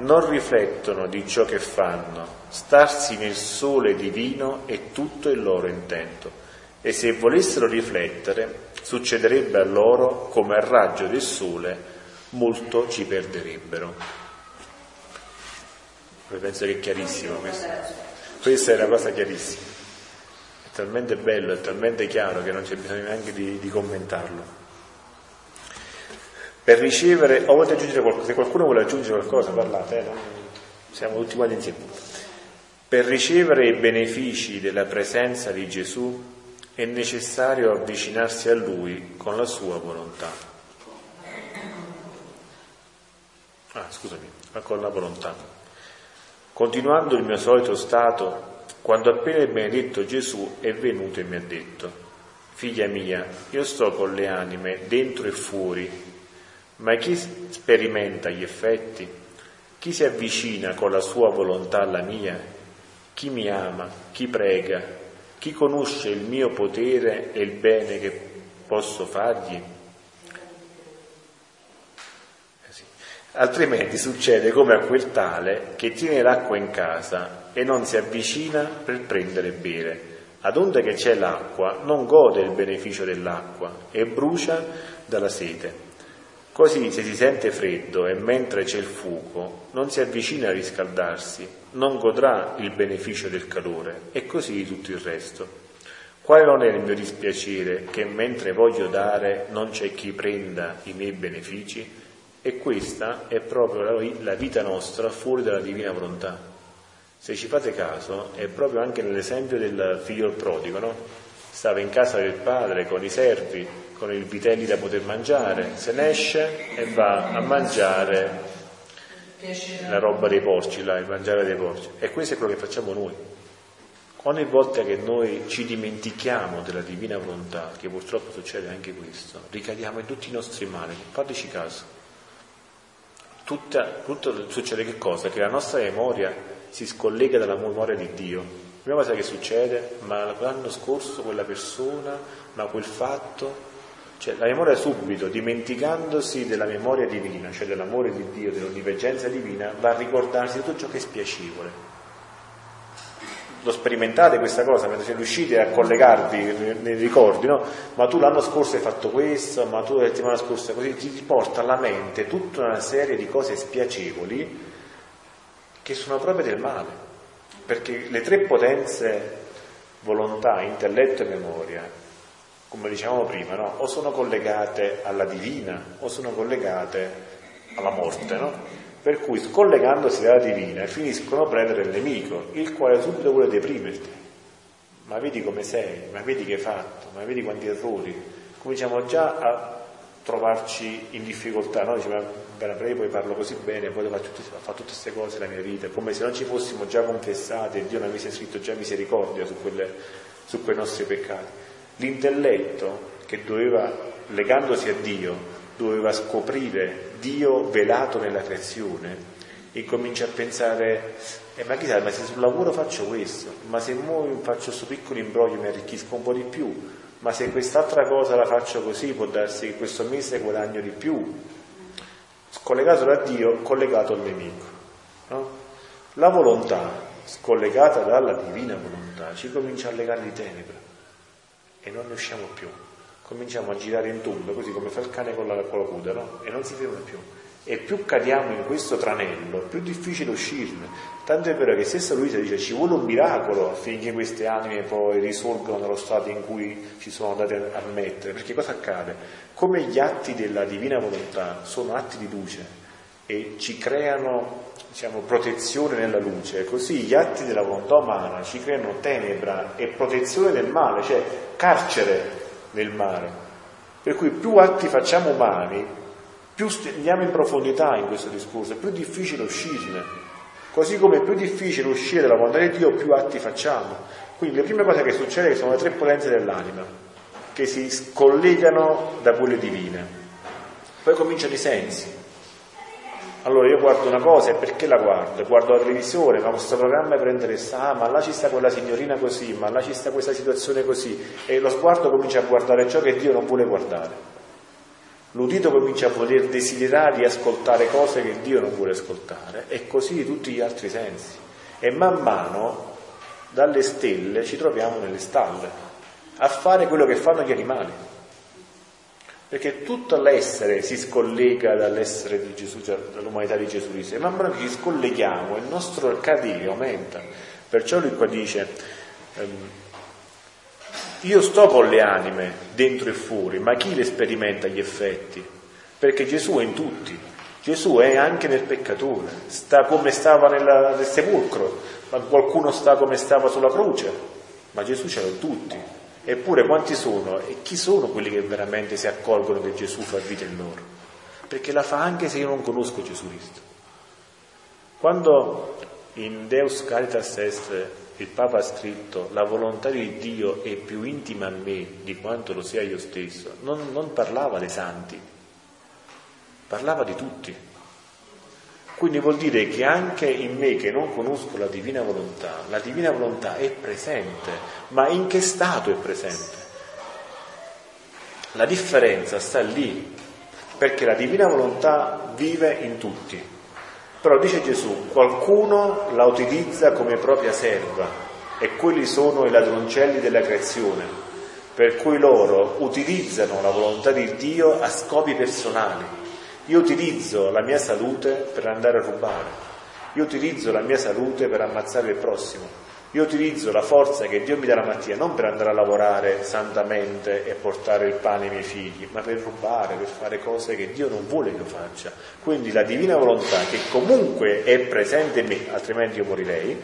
Speaker 1: non riflettono di ciò che fanno, starsi nel sole divino è tutto il loro intento. E se volessero riflettere, succederebbe a loro come al raggio del sole, molto ci perderebbero. Penso che è chiarissimo questo. Questa è una cosa chiarissima. È talmente bello, è talmente chiaro che non c'è bisogno neanche di, di commentarlo. Per ricevere, o volete aggiungere qualcosa? Se qualcuno vuole aggiungere qualcosa, parlate, eh? siamo tutti quanti insieme. Per ricevere i benefici della presenza di Gesù è necessario avvicinarsi a Lui con la sua volontà. Ah, scusami, con la volontà. Continuando il mio solito stato, quando appena il benedetto Gesù è venuto e mi ha detto, figlia mia, io sto con le anime dentro e fuori, ma chi sperimenta gli effetti? Chi si avvicina con la sua volontà alla mia? Chi mi ama? Chi prega? Chi conosce il mio potere e il bene che posso fargli? Eh. Altrimenti succede come a quel tale che tiene l'acqua in casa e non si avvicina per prendere e bere. Ad onde che c'è l'acqua, non gode il beneficio dell'acqua e brucia dalla sete. Così se si sente freddo e mentre c'è il fuoco non si avvicina a riscaldarsi, non godrà il beneficio del calore e così tutto il resto. Quale non è il mio dispiacere che mentre voglio dare non c'è chi prenda i miei benefici? E questa è proprio la vita nostra fuori dalla divina volontà. Se ci fate caso, è proprio anche nell'esempio del figlio prodigo, no? Stava in casa del padre con i servi, con i vitelli da poter mangiare, se ne esce e va a mangiare la roba dei porci, là, il mangiare dei porci. E questo è quello che facciamo noi. Ogni volta che noi ci dimentichiamo della divina volontà, che purtroppo succede anche questo, ricadiamo in tutti i nostri mali, fateci caso. Tutta, tutto succede che cosa? Che la nostra memoria si scollega dalla memoria di Dio. La prima cosa che succede, ma l'anno scorso quella persona, ma quel fatto, cioè la memoria subito, dimenticandosi della memoria divina, cioè dell'amore di Dio, dell'onniveggenza divina, va a ricordarsi di tutto ciò che è spiacevole. Lo sperimentate questa cosa mentre siete riusciti a collegarvi nei ricordi, no? Ma tu l'anno scorso hai fatto questo, ma tu la settimana scorsa così, ti riporta alla mente tutta una serie di cose spiacevoli che sono proprio del male. Perché le tre potenze, volontà, intelletto e memoria, come dicevamo prima, no? o sono collegate alla divina o sono collegate alla morte, no? per cui scollegandosi dalla divina finiscono a prendere il nemico, il quale subito vuole deprimerti. Ma vedi come sei, ma vedi che hai fatto, ma vedi quanti errori. Cominciamo già a trovarci in difficoltà, no? Diciamo, bene, poi parlo così bene, poi ho fatto tutte queste cose nella mia vita, come se non ci fossimo già confessati e Dio non avesse scritto già misericordia su, quelle, su quei nostri peccati. L'intelletto che doveva, legandosi a Dio, doveva scoprire Dio velato nella creazione e comincia a pensare, eh, ma chissà, ma se sul lavoro faccio questo, ma se faccio questo piccolo imbroglio mi arricchisco un po' di più, ma se quest'altra cosa la faccio così può darsi che questo mese guadagno di più. Scollegato da Dio, collegato al nemico. No? La volontà, scollegata dalla divina volontà, ci comincia a legare di tenebre e non ne usciamo più. Cominciamo a girare in tondo, così come fa il cane con la, con la coda, no? E non si ferma più. E più cadiamo in questo tranello, più difficile uscirne. Tanto è vero che stessa Luisa dice ci vuole un miracolo affinché queste anime poi risolgano nello stato in cui ci sono andate a mettere. Perché cosa accade? Come gli atti della divina volontà sono atti di luce e ci creano diciamo, protezione nella luce, così gli atti della volontà umana ci creano tenebra e protezione nel male, cioè carcere nel male. Per cui più atti facciamo umani, più andiamo in profondità in questo discorso, è più difficile uscirne. Così come è più difficile uscire dalla volontà di Dio, più atti facciamo. Quindi la prima cosa che succede sono le tre potenze dell'anima, che si scollegano da quelle divine. Poi cominciano i sensi, allora io guardo una cosa e perché la guardo? Guardo la televisione, ma questo programma per interessare, ah, ma là ci sta quella signorina così, ma là ci sta questa situazione così, e lo sguardo comincia a guardare ciò che Dio non vuole guardare. L'udito comincia a voler desiderare di ascoltare cose che Dio non vuole ascoltare e così tutti gli altri sensi. E man mano dalle stelle ci troviamo nelle stalle a fare quello che fanno gli animali. Perché tutto l'essere si scollega dall'essere di Gesù, cioè dall'umanità di Gesù Cristo. E man mano che ci scolleghiamo il nostro cadere aumenta. Perciò lui qua dice, ehm, io sto con le anime dentro e fuori, ma chi le sperimenta gli effetti? Perché Gesù è in tutti, Gesù è anche nel peccatore, sta come stava nella, nel sepolcro, ma qualcuno sta come stava sulla croce, ma Gesù ce l'ha tutti. Eppure quanti sono e chi sono quelli che veramente si accorgono che Gesù fa vita in loro? Perché la fa anche se io non conosco Gesù Cristo. Quando in Deus Caritas Est il Papa ha scritto la volontà di Dio è più intima a me di quanto lo sia io stesso, non, non parlava dei santi, parlava di tutti. Quindi vuol dire che anche in me che non conosco la divina volontà, la divina volontà è presente, ma in che stato è presente? La differenza sta lì, perché la divina volontà vive in tutti. Però dice Gesù, qualcuno la utilizza come propria serva e quelli sono i ladroncelli della creazione, per cui loro utilizzano la volontà di Dio a scopi personali. Io utilizzo la mia salute per andare a rubare, io utilizzo la mia salute per ammazzare il prossimo, io utilizzo la forza che Dio mi dà la mattina non per andare a lavorare santamente e portare il pane ai miei figli, ma per rubare, per fare cose che Dio non vuole che io faccia. Quindi la divina volontà, che comunque è presente in me, altrimenti io morirei,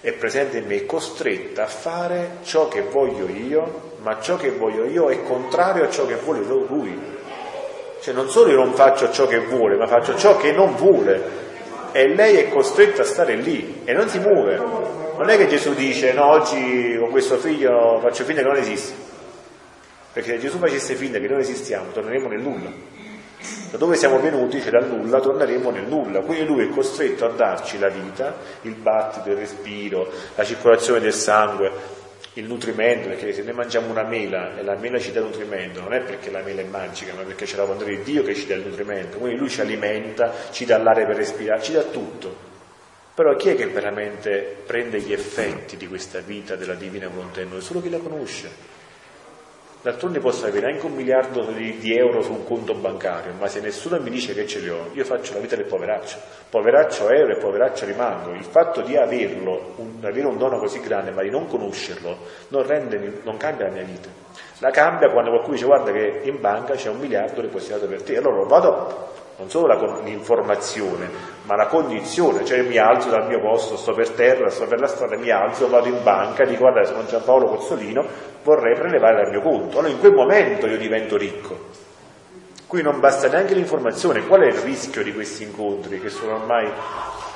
Speaker 1: è presente in me, è costretta a fare ciò che voglio io, ma ciò che voglio io è contrario a ciò che vuole lui. Cioè non solo io non faccio ciò che vuole, ma faccio ciò che non vuole. E lei è costretta a stare lì e non si muove. Non è che Gesù dice no, oggi con questo figlio faccio finta che non esiste. Perché se Gesù facesse finta che non esistiamo, torneremo nel nulla. Da dove siamo venuti, cioè dal nulla, torneremo nel nulla. Quindi lui è costretto a darci la vita, il battito, il respiro, la circolazione del sangue, il nutrimento, perché se noi mangiamo una mela e la mela ci dà nutrimento, non è perché la mela è magica, ma perché c'è la volontà di Dio che ci dà il nutrimento. Quindi lui ci alimenta, ci dà l'aria per respirare, ci dà tutto. Però chi è che veramente prende gli effetti di questa vita della divina volontà in noi? Solo chi la conosce. D'altronde posso avere anche un miliardo di, di, euro su un conto bancario, ma se nessuno mi dice che ce li ho, io faccio la vita del poveraccio. Poveraccio ero e poveraccio rimango. Il fatto di averlo, un, avere un dono così grande, ma di non conoscerlo, non, rende, non cambia la mia vita. La cambia quando qualcuno dice guarda che in banca c'è un miliardo depositato per te. Allora vado non solo la, l'informazione, ma la cognizione, cioè mi alzo dal mio posto, sto per terra, sto per la strada, mi alzo, vado in banca, dico guarda sono Giampaolo Cozzolino, vorrei prelevare dal mio conto. Allora in quel momento io divento ricco. Qui non basta neanche l'informazione, qual è il rischio di questi incontri che sono ormai,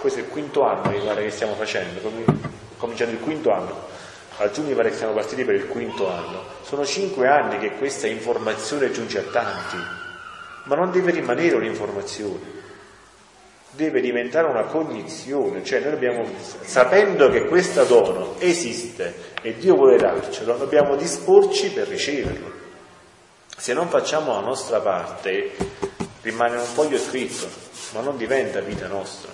Speaker 1: questo è il quinto anno mi pare che stiamo facendo, cominciando il quinto anno, a giugno mi pare che siamo partiti per il quinto anno, sono cinque anni che questa informazione giunge a tanti, ma non deve rimanere un'informazione, deve diventare una cognizione, cioè noi dobbiamo, sapendo che questo dono esiste e Dio vuole darcelo, dobbiamo disporci per riceverlo. Se non facciamo la nostra parte, rimane un foglio scritto, ma non diventa vita nostra.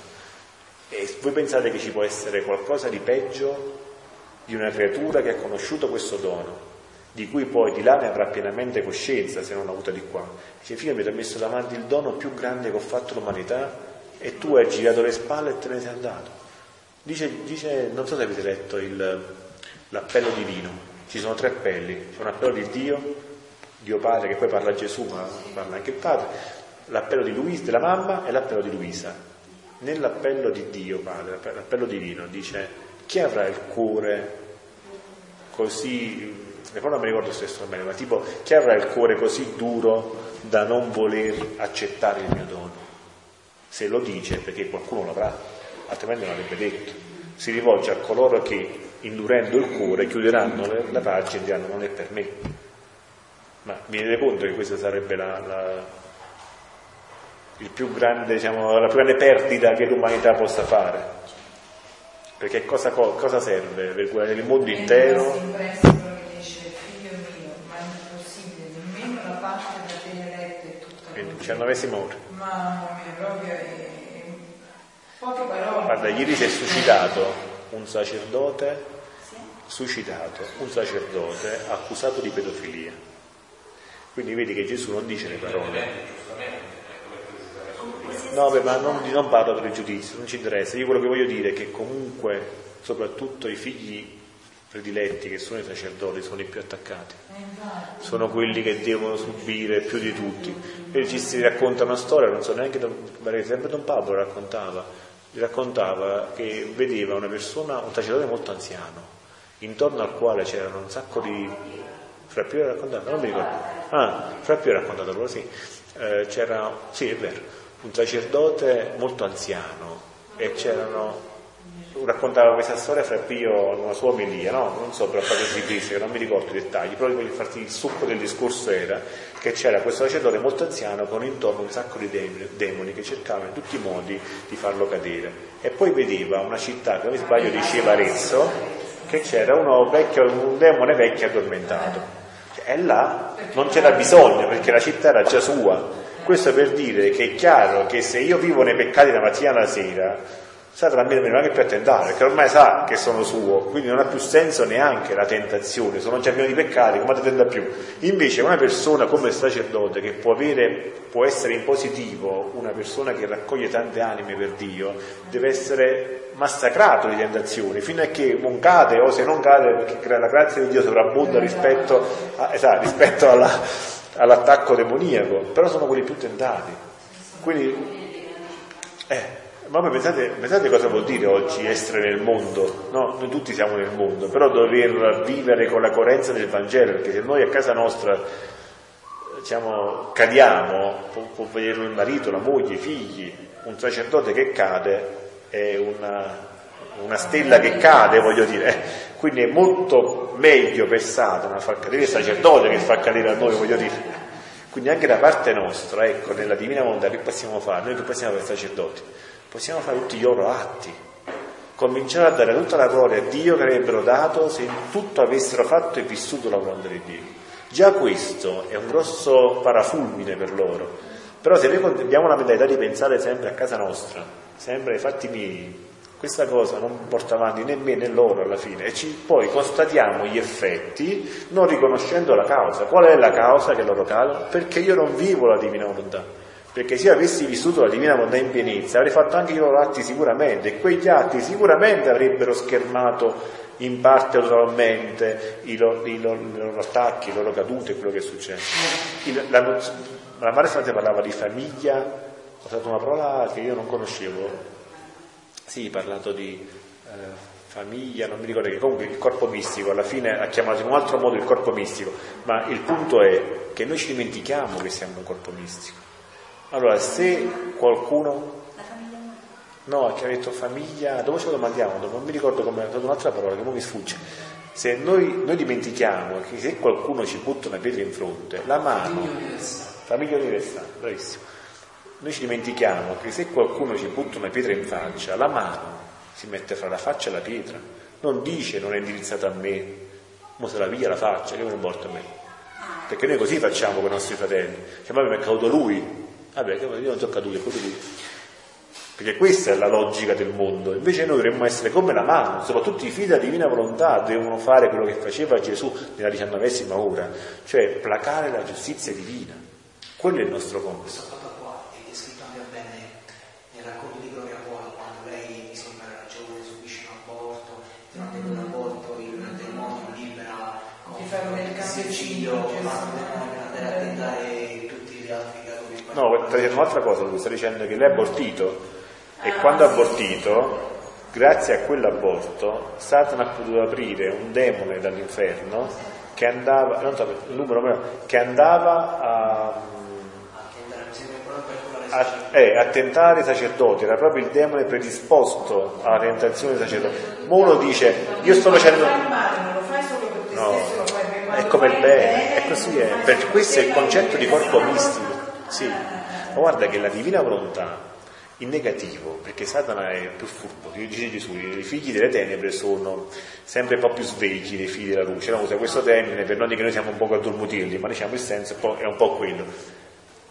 Speaker 1: E voi pensate che ci può essere qualcosa di peggio di una creatura che ha conosciuto questo dono, di cui poi di là ne avrà pienamente coscienza se non avuta di qua. Dice, figlio, mi ha messo davanti il dono più grande che ho fatto all'umanità e tu hai girato le spalle e te ne sei andato. Dice, dice non so se avete letto il, l'appello divino, ci sono tre appelli, c'è un appello di Dio, Dio Padre, che poi parla Gesù, ma parla anche il Padre, l'appello di Luisa, della mamma e l'appello di Luisa. Nell'appello di Dio Padre, l'appello divino, dice chi avrà il cuore così e poi non mi ricordo stesso bene, ma tipo chi avrà il cuore così duro da non voler accettare il mio dono? Se lo dice perché qualcuno l'avrà, altrimenti non l'avrebbe detto. Si rivolge a coloro che, indurendo il cuore, chiuderanno la pagina e diranno non è per me. Ma vi rendete conto che questa sarebbe la, la, più grande, diciamo, la più grande perdita che l'umanità possa fare? Perché cosa, cosa serve per guardare il mondo intero? Diciannovesima ora.
Speaker 8: Mamma mia, proprio è... poche parole.
Speaker 1: Guarda, ieri si è suicidato un sacerdote, suicidato un sacerdote accusato di pedofilia. Quindi vedi che Gesù non dice le parole. No, beh, ma non, non parlo per il giudizio, non ci interessa. Io quello che voglio dire è che comunque, soprattutto i figli prediletti che sono i sacerdoti sono i più attaccati, sono quelli che devono subire più di tutti. E ci si racconta una storia, non so neanche, esempio Don Pablo raccontava, raccontava che vedeva una persona, un sacerdote molto anziano, intorno al quale c'erano un sacco di... Fra più era raccontato, non mi ricordo. Ah, fra più era raccontato allora, sì. Eh, c'era, sì, è vero, un sacerdote molto anziano e c'erano raccontava questa storia fra Pio una sua omelia, no? non so per la frase che non mi ricordo i dettagli, però voglio farti il succo del discorso era che c'era questo sacerdote molto anziano con intorno un sacco di demoni che cercavano in tutti i modi di farlo cadere. E poi vedeva una città, che non mi sbaglio diceva Arezzo, che c'era vecchio, un demone vecchio addormentato. Cioè, e là non c'era bisogno perché la città era già sua. Questo per dire che è chiaro che se io vivo nei peccati da mattina alla sera Satana non è più a tentare, perché ormai sa che sono suo, quindi non ha più senso neanche la tentazione, sono già pieno di peccati, come tenta più? Invece una persona come il sacerdote che può, avere, può essere in positivo, una persona che raccoglie tante anime per Dio, deve essere massacrato di tentazioni, fino a che non cade o se non cade perché la grazia di Dio sovrabbonda rispetto, a, esatto, rispetto alla, all'attacco demoniaco, però sono quelli più tentati. Quindi, eh, ma poi pensate, pensate, cosa vuol dire oggi essere nel mondo, no? Noi tutti siamo nel mondo, però dover vivere con la coerenza del Vangelo, perché se noi a casa nostra diciamo, cadiamo, può, può vederlo il marito, la moglie, i figli, un sacerdote che cade è una, una stella che cade, voglio dire. Quindi è molto meglio per Satana far cadere il sacerdote che fa cadere a noi, voglio dire. Quindi anche da parte nostra, ecco, nella divina volontà che possiamo fare? Noi che possiamo fare sacerdoti? Possiamo fare tutti i loro atti, cominciare a dare tutta la gloria a Dio che avrebbero dato se tutto avessero fatto e vissuto la volontà di Dio. Già questo è un grosso parafulmine per loro. Però se noi abbiamo la mentalità di pensare sempre a casa nostra, sempre ai fatti miei, questa cosa non porta avanti né me né loro alla fine e ci, poi constatiamo gli effetti non riconoscendo la causa. Qual è la causa che loro cadono? Perché io non vivo la divina volontà perché se io avessi vissuto la divina volontà in pienezza avrei fatto anche i loro atti sicuramente e quegli atti sicuramente avrebbero schermato in parte totalmente i loro, i, loro, i loro, attacchi, le loro cadute, quello che è successo. Il, la, la madre Sante parlava di famiglia, ho usato una parola che io non conoscevo, sì, ha parlato di eh, famiglia, non mi ricordo che comunque il corpo mistico, alla fine ha chiamato in un altro modo il corpo mistico, ma il punto è che noi ci dimentichiamo che siamo un corpo mistico allora, se qualcuno... No, che ha detto famiglia, dopo ce lo domandiamo, dopo non mi ricordo come è stata un'altra parola che non mi sfugge. Se noi, noi, dimentichiamo che se qualcuno ci butta una pietra in fronte, la mano... Famiglia universale, bravissimo. Noi ci dimentichiamo che se qualcuno ci butta una pietra in faccia, la mano si mette fra la faccia e la pietra. Non dice non è indirizzata a me, mo se la via la faccia, che me ne importa a me. Perché noi così facciamo con i nostri fratelli. Cioè, ma mi è caduto lui, Vabbè, io non sono caduto, è quello lui. Perché questa è la logica del mondo. Invece noi dovremmo essere come la mano, soprattutto i figli della divina volontà devono fare quello che faceva Gesù nella diciannovesima ora, cioè placare la giustizia divina. Quello è il nostro compito. No, sta dicendo un'altra cosa, lui sta dicendo che lei ha abortito e quando ha abortito, grazie a quell'aborto, Satana ha potuto aprire un demone dall'inferno che andava, non so, il numero meno, che andava a, a, eh, a, tentare i sacerdoti, era proprio il demone predisposto alla tentazione dei sacerdoti. Uno dice, io sto facendo... No, è come il bene, è così è. Per questo è il concetto di corpo mistico. Sì, ma guarda che la divina volontà in negativo, perché Satana è più furbo, dice Gesù, i figli delle tenebre sono sempre un po' più svegli dei figli della luce, no? usa questo termine per non dire che noi siamo un po' addormutilli, ma diciamo il senso è un po' quello.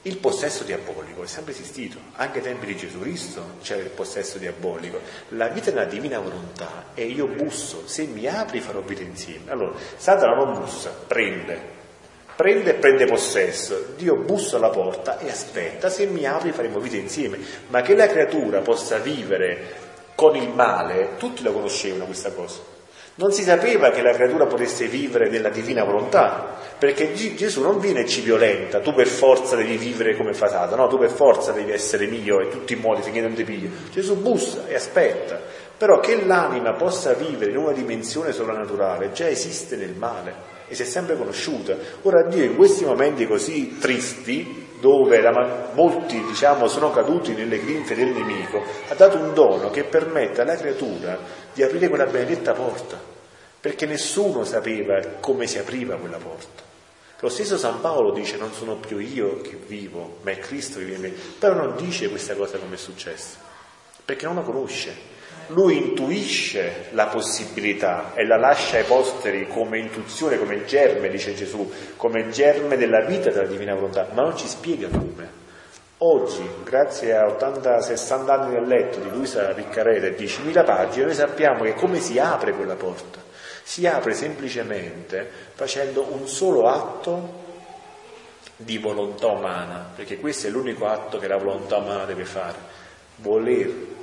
Speaker 1: Il possesso diabolico è sempre esistito, anche ai tempi di Gesù Cristo c'era il possesso diabolico. La vita nella divina volontà è io busso, se mi apri farò vita insieme. Allora, Satana non bussa, prende, prende e prende possesso. Dio bussa alla porta e aspetta, se mi apri faremo vita insieme. Ma che la creatura possa vivere con il male, tutti lo conoscevano questa cosa. Non si sapeva che la creatura potesse vivere nella divina volontà, perché Gesù non viene e ci violenta, tu per forza devi vivere come fatata, no, tu per forza devi essere mio in tutti i modi finché non ti piglio. Gesù bussa e aspetta, però che l'anima possa vivere in una dimensione sovrannaturale già esiste nel male e si è sempre conosciuta. Ora Dio in questi momenti così tristi, dove la, molti diciamo, sono caduti nelle grinfie del nemico, ha dato un dono che permette alla creatura di aprire quella benedetta porta, perché nessuno sapeva come si apriva quella porta. Lo stesso San Paolo dice non sono più io che vivo, ma è Cristo che vive in me, però non dice questa cosa come è successo, perché non la conosce. Lui intuisce la possibilità e la lascia ai posteri come intuizione, come germe, dice Gesù, come germe della vita della divina volontà, ma non ci spiega come. Oggi, grazie a 80-60 anni nel letto di Luisa Riccareta e 10.000 pagine, noi sappiamo che come si apre quella porta? Si apre semplicemente facendo un solo atto di volontà umana, perché questo è l'unico atto che la volontà umana deve fare, voler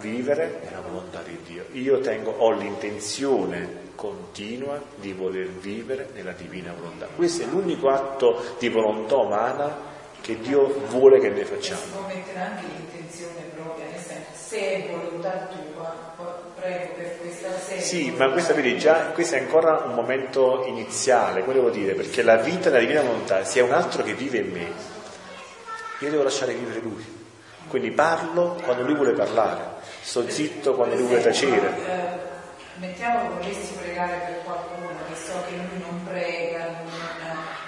Speaker 1: vivere nella volontà di Dio. Io tengo, ho l'intenzione continua di voler vivere nella divina volontà. Questo è l'unico atto di volontà umana che Dio vuole che noi facciamo. Si
Speaker 8: può mettere anche l'intenzione propria, nel senso, se è volontà tua, prego per questa serie.
Speaker 1: Sì, ma questa, vedi, già, questo è ancora un momento iniziale, quello devo dire, perché la vita della divina volontà sia un altro che vive in me. Io devo lasciare vivere lui. Quindi parlo quando lui vuole parlare, sto zitto quando lui vuole tacere.
Speaker 8: Eh, mettiamo che volessi pregare per qualcuno che so che lui non prega, non...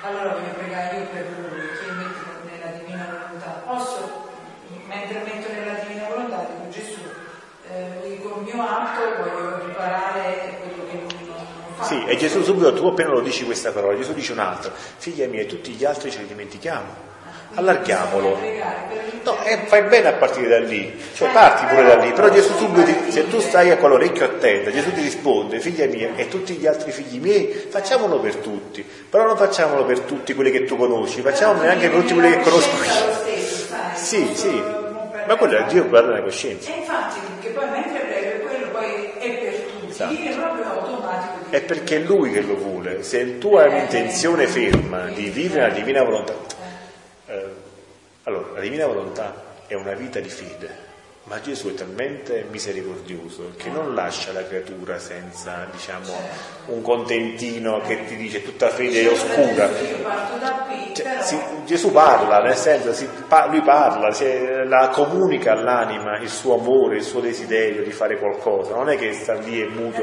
Speaker 8: allora voglio pregare io per lui mentre metto nella divina volontà, dico Gesù, eh, con il mio atto voglio riparare quello che lui non, fa.
Speaker 1: Sì, e Gesù subito, tu appena lo dici questa parola, Gesù dice un'altra, figlia mia, tutti gli altri ce li dimentichiamo. Allarghiamolo. No, e fai bene a partire da lì, cioè parti pure da lì, però Gesù subito, se tu stai a quell'orecchio attento, Gesù ti risponde, figlia mia, e tutti gli altri figli miei, facciamolo per tutti, però non facciamolo per tutti quelli che tu conosci, facciamolo neanche per tutti quelli che conosco io. Sì, sì, ma quello è Dio guarda la coscienza.
Speaker 8: E infatti, perché poi mentre prego quello poi è per tutti, esatto. è proprio automatico.
Speaker 1: È perché è Lui che lo vuole. Se tu hai un'intenzione ferma di vivere la divina volontà, eh, allora la divina volontà è una vita di fede ma Gesù è talmente misericordioso che non lascia la creatura senza, diciamo, un contentino che ti dice tutta fede è oscura. Cioè, si, Gesù parla, nel senso, si, pa, lui parla, si, la comunica all'anima il suo amore, il suo desiderio di fare qualcosa, non è che sta lì e muto.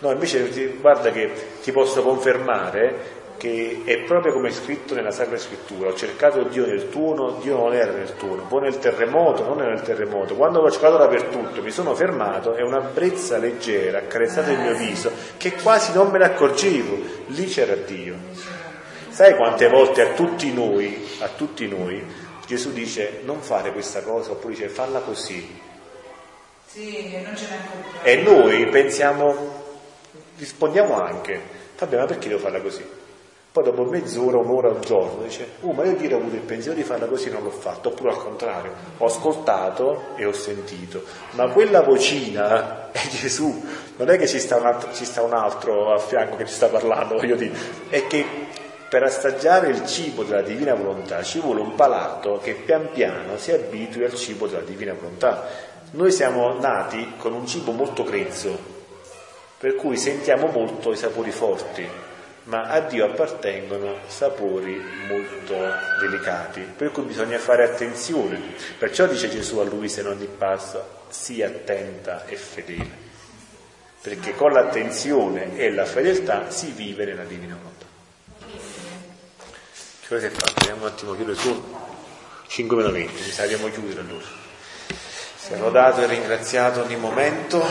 Speaker 1: No, invece guarda che ti posso confermare che è proprio come è scritto nella Sacra Scrittura, ho cercato Dio nel tuono, Dio non era nel tuono, poi nel terremoto, non era nel terremoto, quando ho cercato dappertutto mi sono fermato e una brezza leggera ha accarezzato il mio viso che quasi non me ne accorgevo, lì c'era Dio. Sai quante volte a tutti noi, a tutti noi, Gesù dice non fare questa cosa oppure dice falla così.
Speaker 8: Sì, non ce n'è
Speaker 1: E noi pensiamo, rispondiamo anche, vabbè ma perché devo farla così? Poi dopo mezz'ora, un'ora, un giorno, dice, oh ma io ieri ho avuto il pensiero di farla così non l'ho fatto, oppure al contrario, ho ascoltato e ho sentito. Ma quella vocina è Gesù, non è che ci sta un altro, ci sta un altro a fianco che ci sta parlando, voglio dire, è che per assaggiare il cibo della divina volontà ci vuole un palato che pian piano si abitui al cibo della divina volontà. Noi siamo nati con un cibo molto grezzo, per cui sentiamo molto i sapori forti ma a Dio appartengono sapori molto delicati, per cui bisogna fare attenzione. Perciò dice Gesù a lui se non ogni passo, sii attenta e fedele, perché con l'attenzione e la fedeltà si vive nella divina volontà. Che cosa è fatto? Vediamo un attimo, chiudo su 5 meno 20, mi sa chiudere allora. Sia lodato e ringraziato ogni momento.